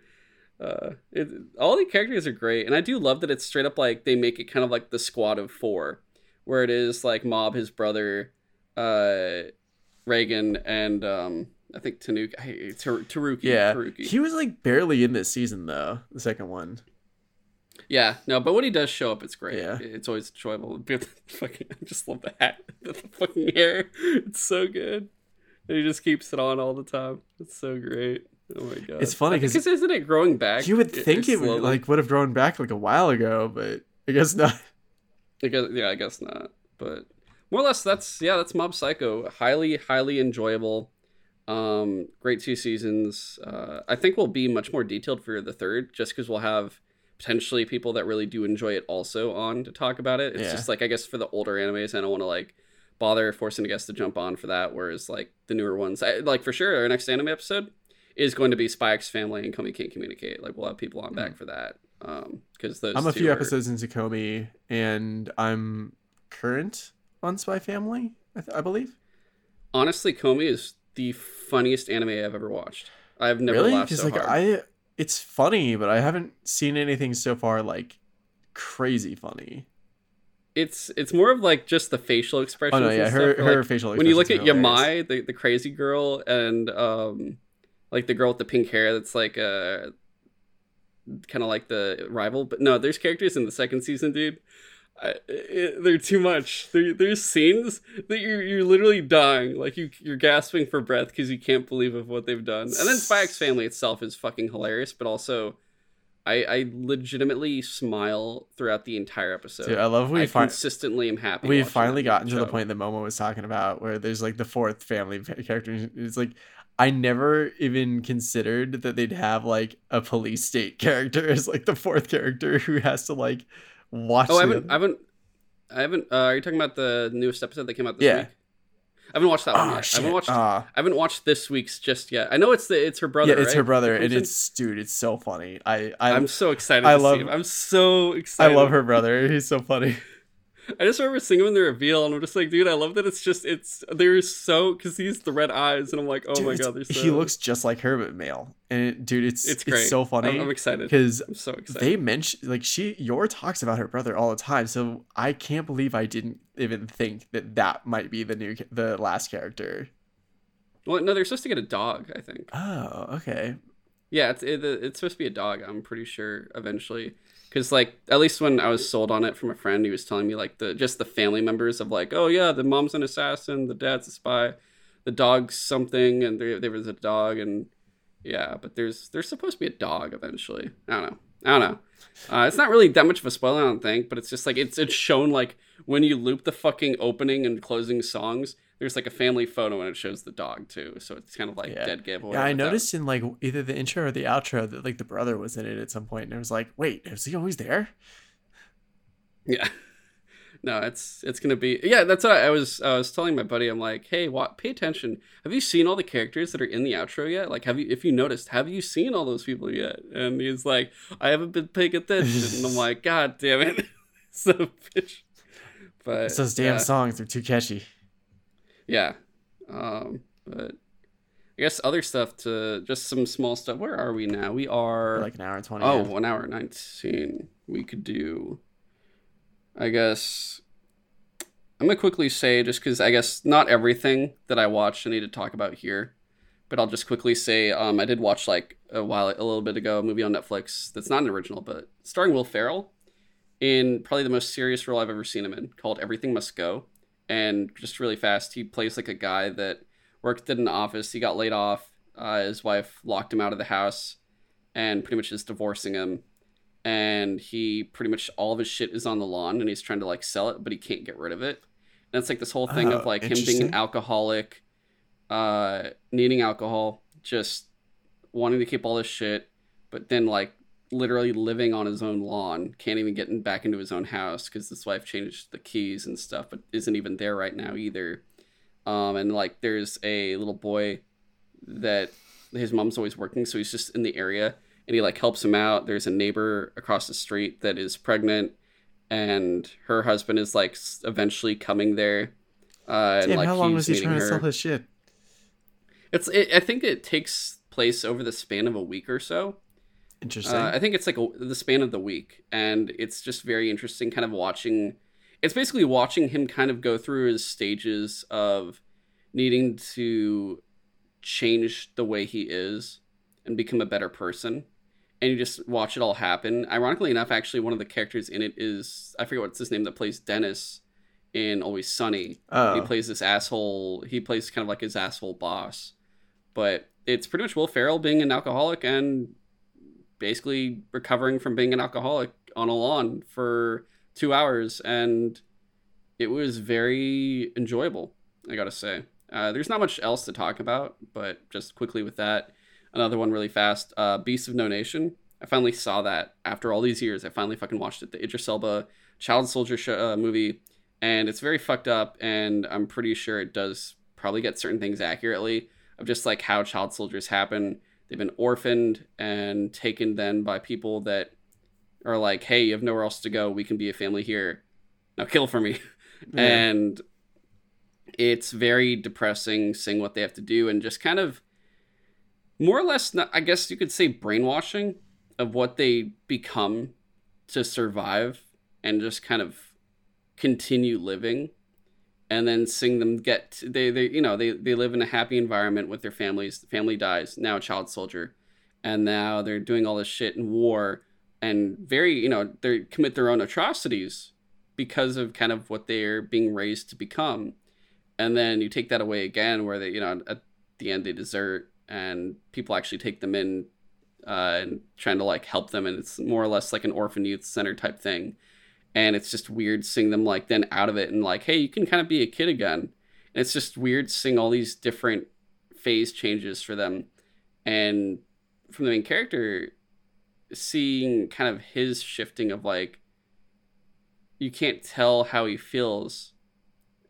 Uh, it, all the characters are great, and I do love that it's straight up like they make it kind of like the squad of four, where it is like Mob, his brother, uh, Reigen, and um, I think Tanuki, Teruki. Yeah, Teruki. he was like barely in this season though. The second one. Yeah, no, but when he does show up, it's great. Yeah. it's always enjoyable. Fucking, I just love the hat, the fucking hair. It's so good, and he just keeps it on all the time. It's so great. Oh my god, It's funny because isn't it growing back? You would think it would like would have grown back like a while ago, but I guess not. I guess, yeah, I guess not. But more or less, that's yeah, that's Mob Psycho. Highly, highly enjoyable. Um, great two seasons. Uh, I think we'll be much more detailed for the third, just because we'll have potentially people that really do enjoy it also on to talk about it. It's Yeah. just like I guess for the older animes, I don't want to like bother forcing a guest to jump on for that. Whereas like the newer ones, I, like for sure, our next anime episode is going to be Spy X Family and Komi Can't Communicate. Like we'll have people on back for that. Um, because those I'm a few are- episodes into Komi, and I'm current on Spy Family. I, th- I believe. honestly, Komi is the funniest anime I've ever watched. I've never really? laughed Because so like hard. I, it's funny, but I haven't seen anything so far like crazy funny. It's it's more of like just the facial expressions. Oh no, yeah, stuff. her Like, her facial. when you look at. Yamai, the, the crazy girl, and um, like the girl with the pink hair, that's like uh, kind of like the rival. But no, there's characters in the second season, dude. I, it, they're too much. There, there's scenes that you're you're literally dying, like you you're gasping for breath because you can't believe of what they've done. And then Spy X Family itself is fucking hilarious, but also. I, I legitimately smile throughout the entire episode. Dude, I love we I find consistently am happy. we've finally gotten to the point that Momo was talking about where there's like the fourth family character. It's like I never even considered that they'd have like a police state character as like the fourth character who has to like watch. Oh, I haven't, I haven't, I haven't. Uh, are you talking about the newest episode that came out this Yeah. week? I haven't watched that one Oh, yet. shit. I haven't watched. Ah. I haven't watched this week's just yet. I know it's the it's her brother. yeah, it's her brother, and it's dude, it's so funny. I I I'm so excited. I to love- See him. I'm so excited. I love her brother. He's so funny. I just remember seeing him in the reveal, and I'm just like, dude, I love that it's just it's they're so because he's the red eyes, and I'm like, oh Dude, my god, so. he looks just like her but male, and it, dude, it's It's it's, so I'm, funny I'm excited. because I'm so excited. they mention like she Yor talks about her brother all the time. So I can't believe I didn't even think that that might be the new the last character. Well, no, they're supposed to get a dog. I think. Oh, okay. Yeah, it's it, it's supposed to be a dog. I'm pretty sure eventually, because like at least when I was sold on it from a friend, he was telling me like the just the family members of like, oh yeah, the mom's an assassin, the dad's a spy, the dog's something, and there there was a dog, and yeah, but there's there's supposed to be a dog eventually. I don't know. I don't know. Uh, it's not really that much of a spoiler, I don't think, but it's just like it's it's shown like when you loop the fucking opening and closing songs. There's like a family photo and it shows the dog too, so it's kind of like Yeah. dead giveaway. Yeah, I without- noticed in like either the intro or the outro that like the brother was in it at some point, and I was like, wait, is he always there? Yeah. No, it's it's gonna be yeah. That's what I was. I was telling my buddy. I'm like, hey, what? Pay attention. Have you seen all the characters that are in the outro yet? Like, have you? If you noticed, have you seen all those people yet? And he's like, I haven't been paying attention. and I'm like, God damn it, so bitch. But It's those damn yeah, songs; they're too catchy. Yeah. Um, but I guess other stuff to just some small stuff. Where are we now? We are like an hour and twenty. Oh, in. one hour nineteen. We could do. I guess. I'm gonna quickly say just because I guess not everything that I watched I need to talk about here, but I'll just quickly say um I did watch like a while a little bit ago a movie on Netflix that's not an original but starring Will Ferrell in probably the most serious role I've ever seen him in called Everything Must Go, and just really fast. He plays like a guy that worked in an office. He got laid off uh, his wife locked him out of the house and pretty much is divorcing him. And he pretty much all of his shit is on the lawn, and he's trying to like sell it, but he can't get rid of it. And it's like this whole thing Oh, of like him being an alcoholic, uh, needing alcohol, just wanting to keep all this shit, but then like literally living on his own lawn, can't even get in, back into his own house because his wife changed the keys and stuff, but isn't even there right now either. Um, and like there's a little boy that his mom's always working, so he's just in the area and he like helps him out. There's a neighbor across the street that is pregnant, and her husband is like eventually coming there. Uh, and Damn, like how long he's was he trying to sell his shit? It's it, I think it takes place over the span of a week or so. Interesting. Uh, I think it's like a, the span of the week, and it's just very interesting, kind of watching. It's basically watching him kind of go through his stages of needing to change the way he is and become a better person, and you just watch it all happen. Ironically enough, actually, one of the characters in it is I forget what's his name that plays Dennis in Always Sunny. He oh, plays this asshole. He plays kind of like his asshole boss, but it's pretty much Will Ferrell being an alcoholic and basically recovering from being an alcoholic on a lawn for two hours, and it was very enjoyable. I gotta say, uh, there's not much else to talk about, but just quickly with that, another one really fast. Uh, Beast of No Nation. I finally saw that after all these years. I finally fucking watched it. The Idris Elba child soldier uh, movie and it's very fucked up and i'm pretty sure it does probably get certain things accurately of just like how child soldiers happen they've been orphaned and taken then by people that are like hey you have nowhere else to go. We can be a family here. Now kill for me. Yeah. and it's very depressing seeing what they have to do and just kind of more or less i guess you could say brainwashing of what they become to survive and just kind of continue living and then seeing them get they they you know they they live in a happy environment with their families the family dies now a child soldier and now they're doing all this shit in war and very you know they commit their own atrocities because of kind of what they're being raised to become. And then you take that away again where they you know at the end they desert and people actually take them in uh, and trying to like help them and it's more or less like an orphan youth center type thing and it's just weird seeing them like then out of it and like hey you can kind of be a kid again. And it's just weird seeing all these different phase changes for them. And from the main character seeing kind of his shifting of like you can't tell how he feels.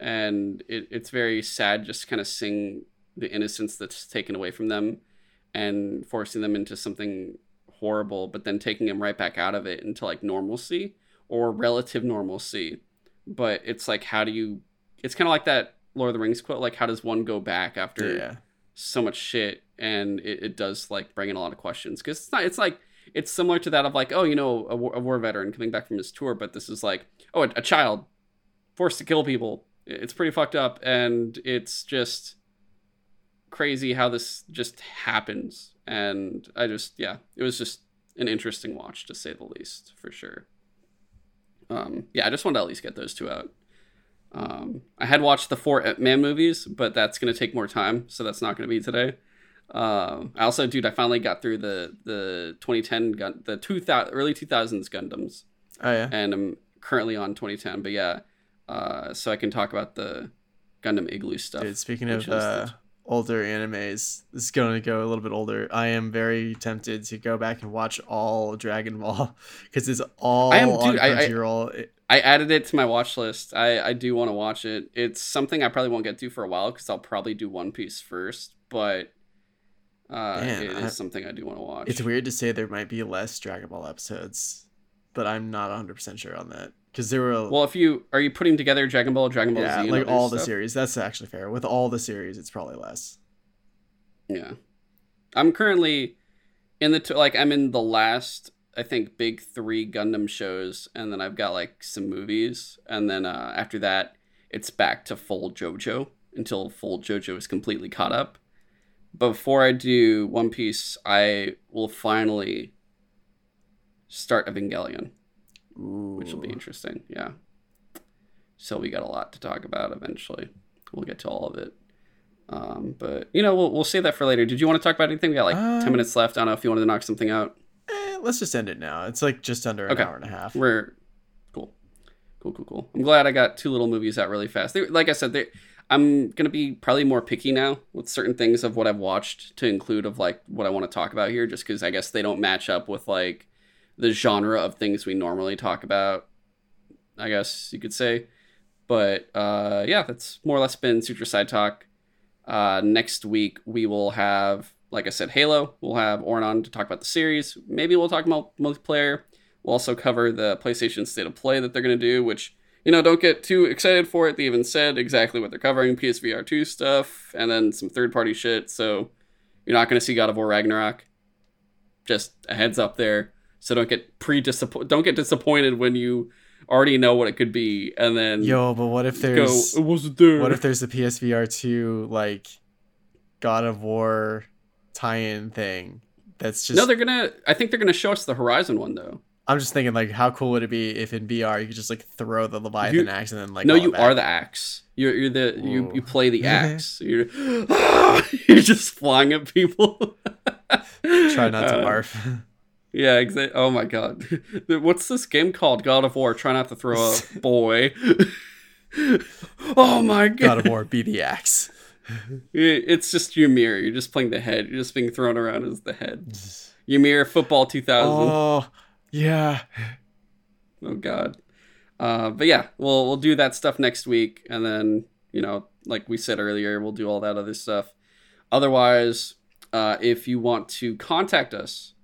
And it, it's very sad just kind of seeing the innocence that's taken away from them and forcing them into something horrible but then taking them right back out of it into like normalcy or relative normalcy but it's like how do you it's kind of like that lord of the rings quote like how does one go back after yeah. so much shit? And it, it does like bring in a lot of questions because it's not it's like it's similar to that of like oh you know a war, a war veteran coming back from his tour but this is like oh a, a child forced to kill people. It's pretty fucked up and it's just crazy how this just happens. And i just yeah it was just an interesting watch to say the least for sure um yeah i just wanted to at least get those two out. Um i had watched the four man movies but that's going to take more time so that's not going to be today. Um i also dude i finally got through the the 2010 gun the 2000 early 2000s gundams. Oh yeah. and i'm currently on 2010 but yeah uh so i can talk about the gundam igloo stuff Dude, speaking of uh, older animes, this is going to go a little bit older. I am very tempted to go back and watch all Dragon Ball because it's all I am- on dude, I- I- It- I added it to my watch list. I, I do want to watch it. It's something I probably won't get to for a while because I'll probably do One Piece first, but uh, Man, it is I- something I do want to watch. it's weird to say there might be less Dragon Ball episodes, but I'm not 100% sure on that because there were Well, if you are you putting together Dragon Ball, Dragon Ball yeah, Z, like all the stuff? series. That's actually fair. With all the series, it's probably less. Yeah, I'm currently in the t- like I'm in the last I think big three Gundam shows, and then I've got like some movies, and then uh, after that it's back to full JoJo until full JoJo is completely caught up. Before I do One Piece, I will finally start Evangelion, Ooh. which will be interesting. Yeah. So we got a lot to talk about eventually. We'll get to all of it. Um, but you know, we'll we'll save that for later. Did you want to talk about anything? We got like Uh, ten minutes left. I don't know if you wanted to knock something out. Eh, let's just end it now. It's like just under an Okay. hour and a half. We're cool, cool, cool, cool. I'm glad I got two little movies out really fast. They, like I said, they, I'm gonna be probably more picky now with certain things of what I've watched to include of like what I want to talk about here, just because I guess they don't match up with like the genre of things we normally talk about. I guess you could say, but uh, yeah, that's more or less been Suture Side Talk. Uh, next week we will have, like I said, Halo. We'll have Oren on to talk about the series. Maybe we'll talk about multiplayer. We'll also cover the PlayStation State of Play that they're going to do, which, you know, don't get too excited for it. They even said exactly what they're covering PSVR 2 stuff, and then some third party shit. So you're not going to see God of War Ragnarok. Just a heads up there. So don't get pre don't get disappointed when you already know what it could be, and then Yo, but what if go, there's it wasn't there. what if there's a PSVR two like God of War tie-in thing? That's just no, they're gonna. I think they're gonna show us the Horizon one though. I'm just thinking like how cool would it be if in VR you could just like throw the Leviathan You- axe and then like no, you are the axe. You're you're the you Ooh. you play the axe. You're you're just flying at people. try not to Uh, barf. Yeah, exactly. Oh my god, what's this game called? God of War. Try not to throw a boy. oh my god. God of War be the axe. It's just Ymir. You're just playing the head. You're just being thrown around as the head. Ymir Football 2000. Oh yeah. Oh God. Uh, but yeah, we'll we'll do that stuff next week, and then you know, like we said earlier, we'll do all that other stuff. Otherwise, uh, if you want to contact us,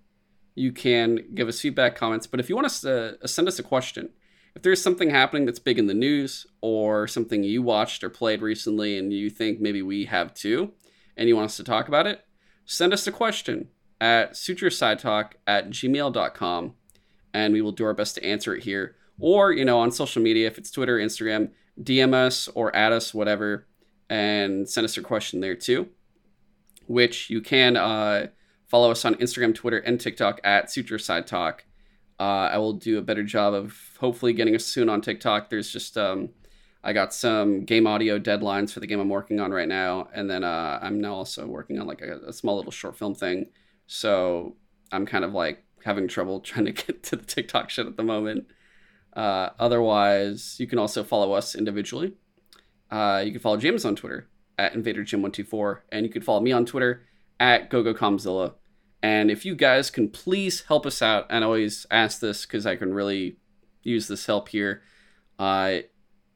you can give us feedback, comments. But if you want us to uh, send us a question, if there's something happening that's big in the news, or something you watched or played recently, and you think maybe we have too, and you want us to talk about it, send us a question at suturesidetalk at gmail.com and we will do our best to answer it here. Or, you know, on social media, if it's Twitter, Instagram, DM us or add us, whatever, and send us your question there too. Which you can uh, follow us on Instagram, Twitter, and TikTok at Suture Side Talk. Uh, I will do a better job of hopefully getting us soon on TikTok. There's just um, I got some game audio deadlines for the game I'm working on right now, and then uh, I'm now also working on like a, a small little short film thing. So I'm kind of like having trouble trying to get to the TikTok shit at the moment. Uh, otherwise, you can also follow us individually. Uh, you can follow James on Twitter at InvaderJim124, and you can follow me on Twitter at GoGoComzilla. And if you guys can please help us out, and I always ask this because I can really use this help here. Uh,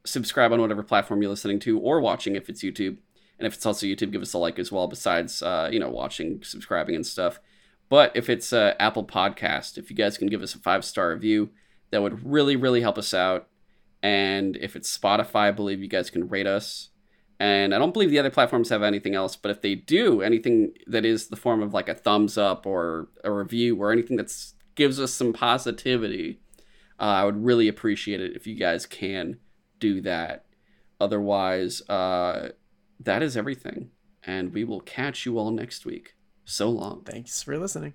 subscribe on whatever platform you're listening to or watching if it's YouTube. And if it's also YouTube, give us a like as well, besides, uh, you know, watching, subscribing, and stuff. But if it's uh, Apple Podcast, if you guys can give us a five star review, that would really, really help us out. And if it's Spotify, I believe you guys can rate us. And I don't believe the other platforms have anything else, but if they do, anything that is the form of like a thumbs up or a review or anything that gives us some positivity, uh, I would really appreciate it if you guys can do that. Otherwise, uh, that is everything. And we will catch you all next week. So long. Thanks for listening.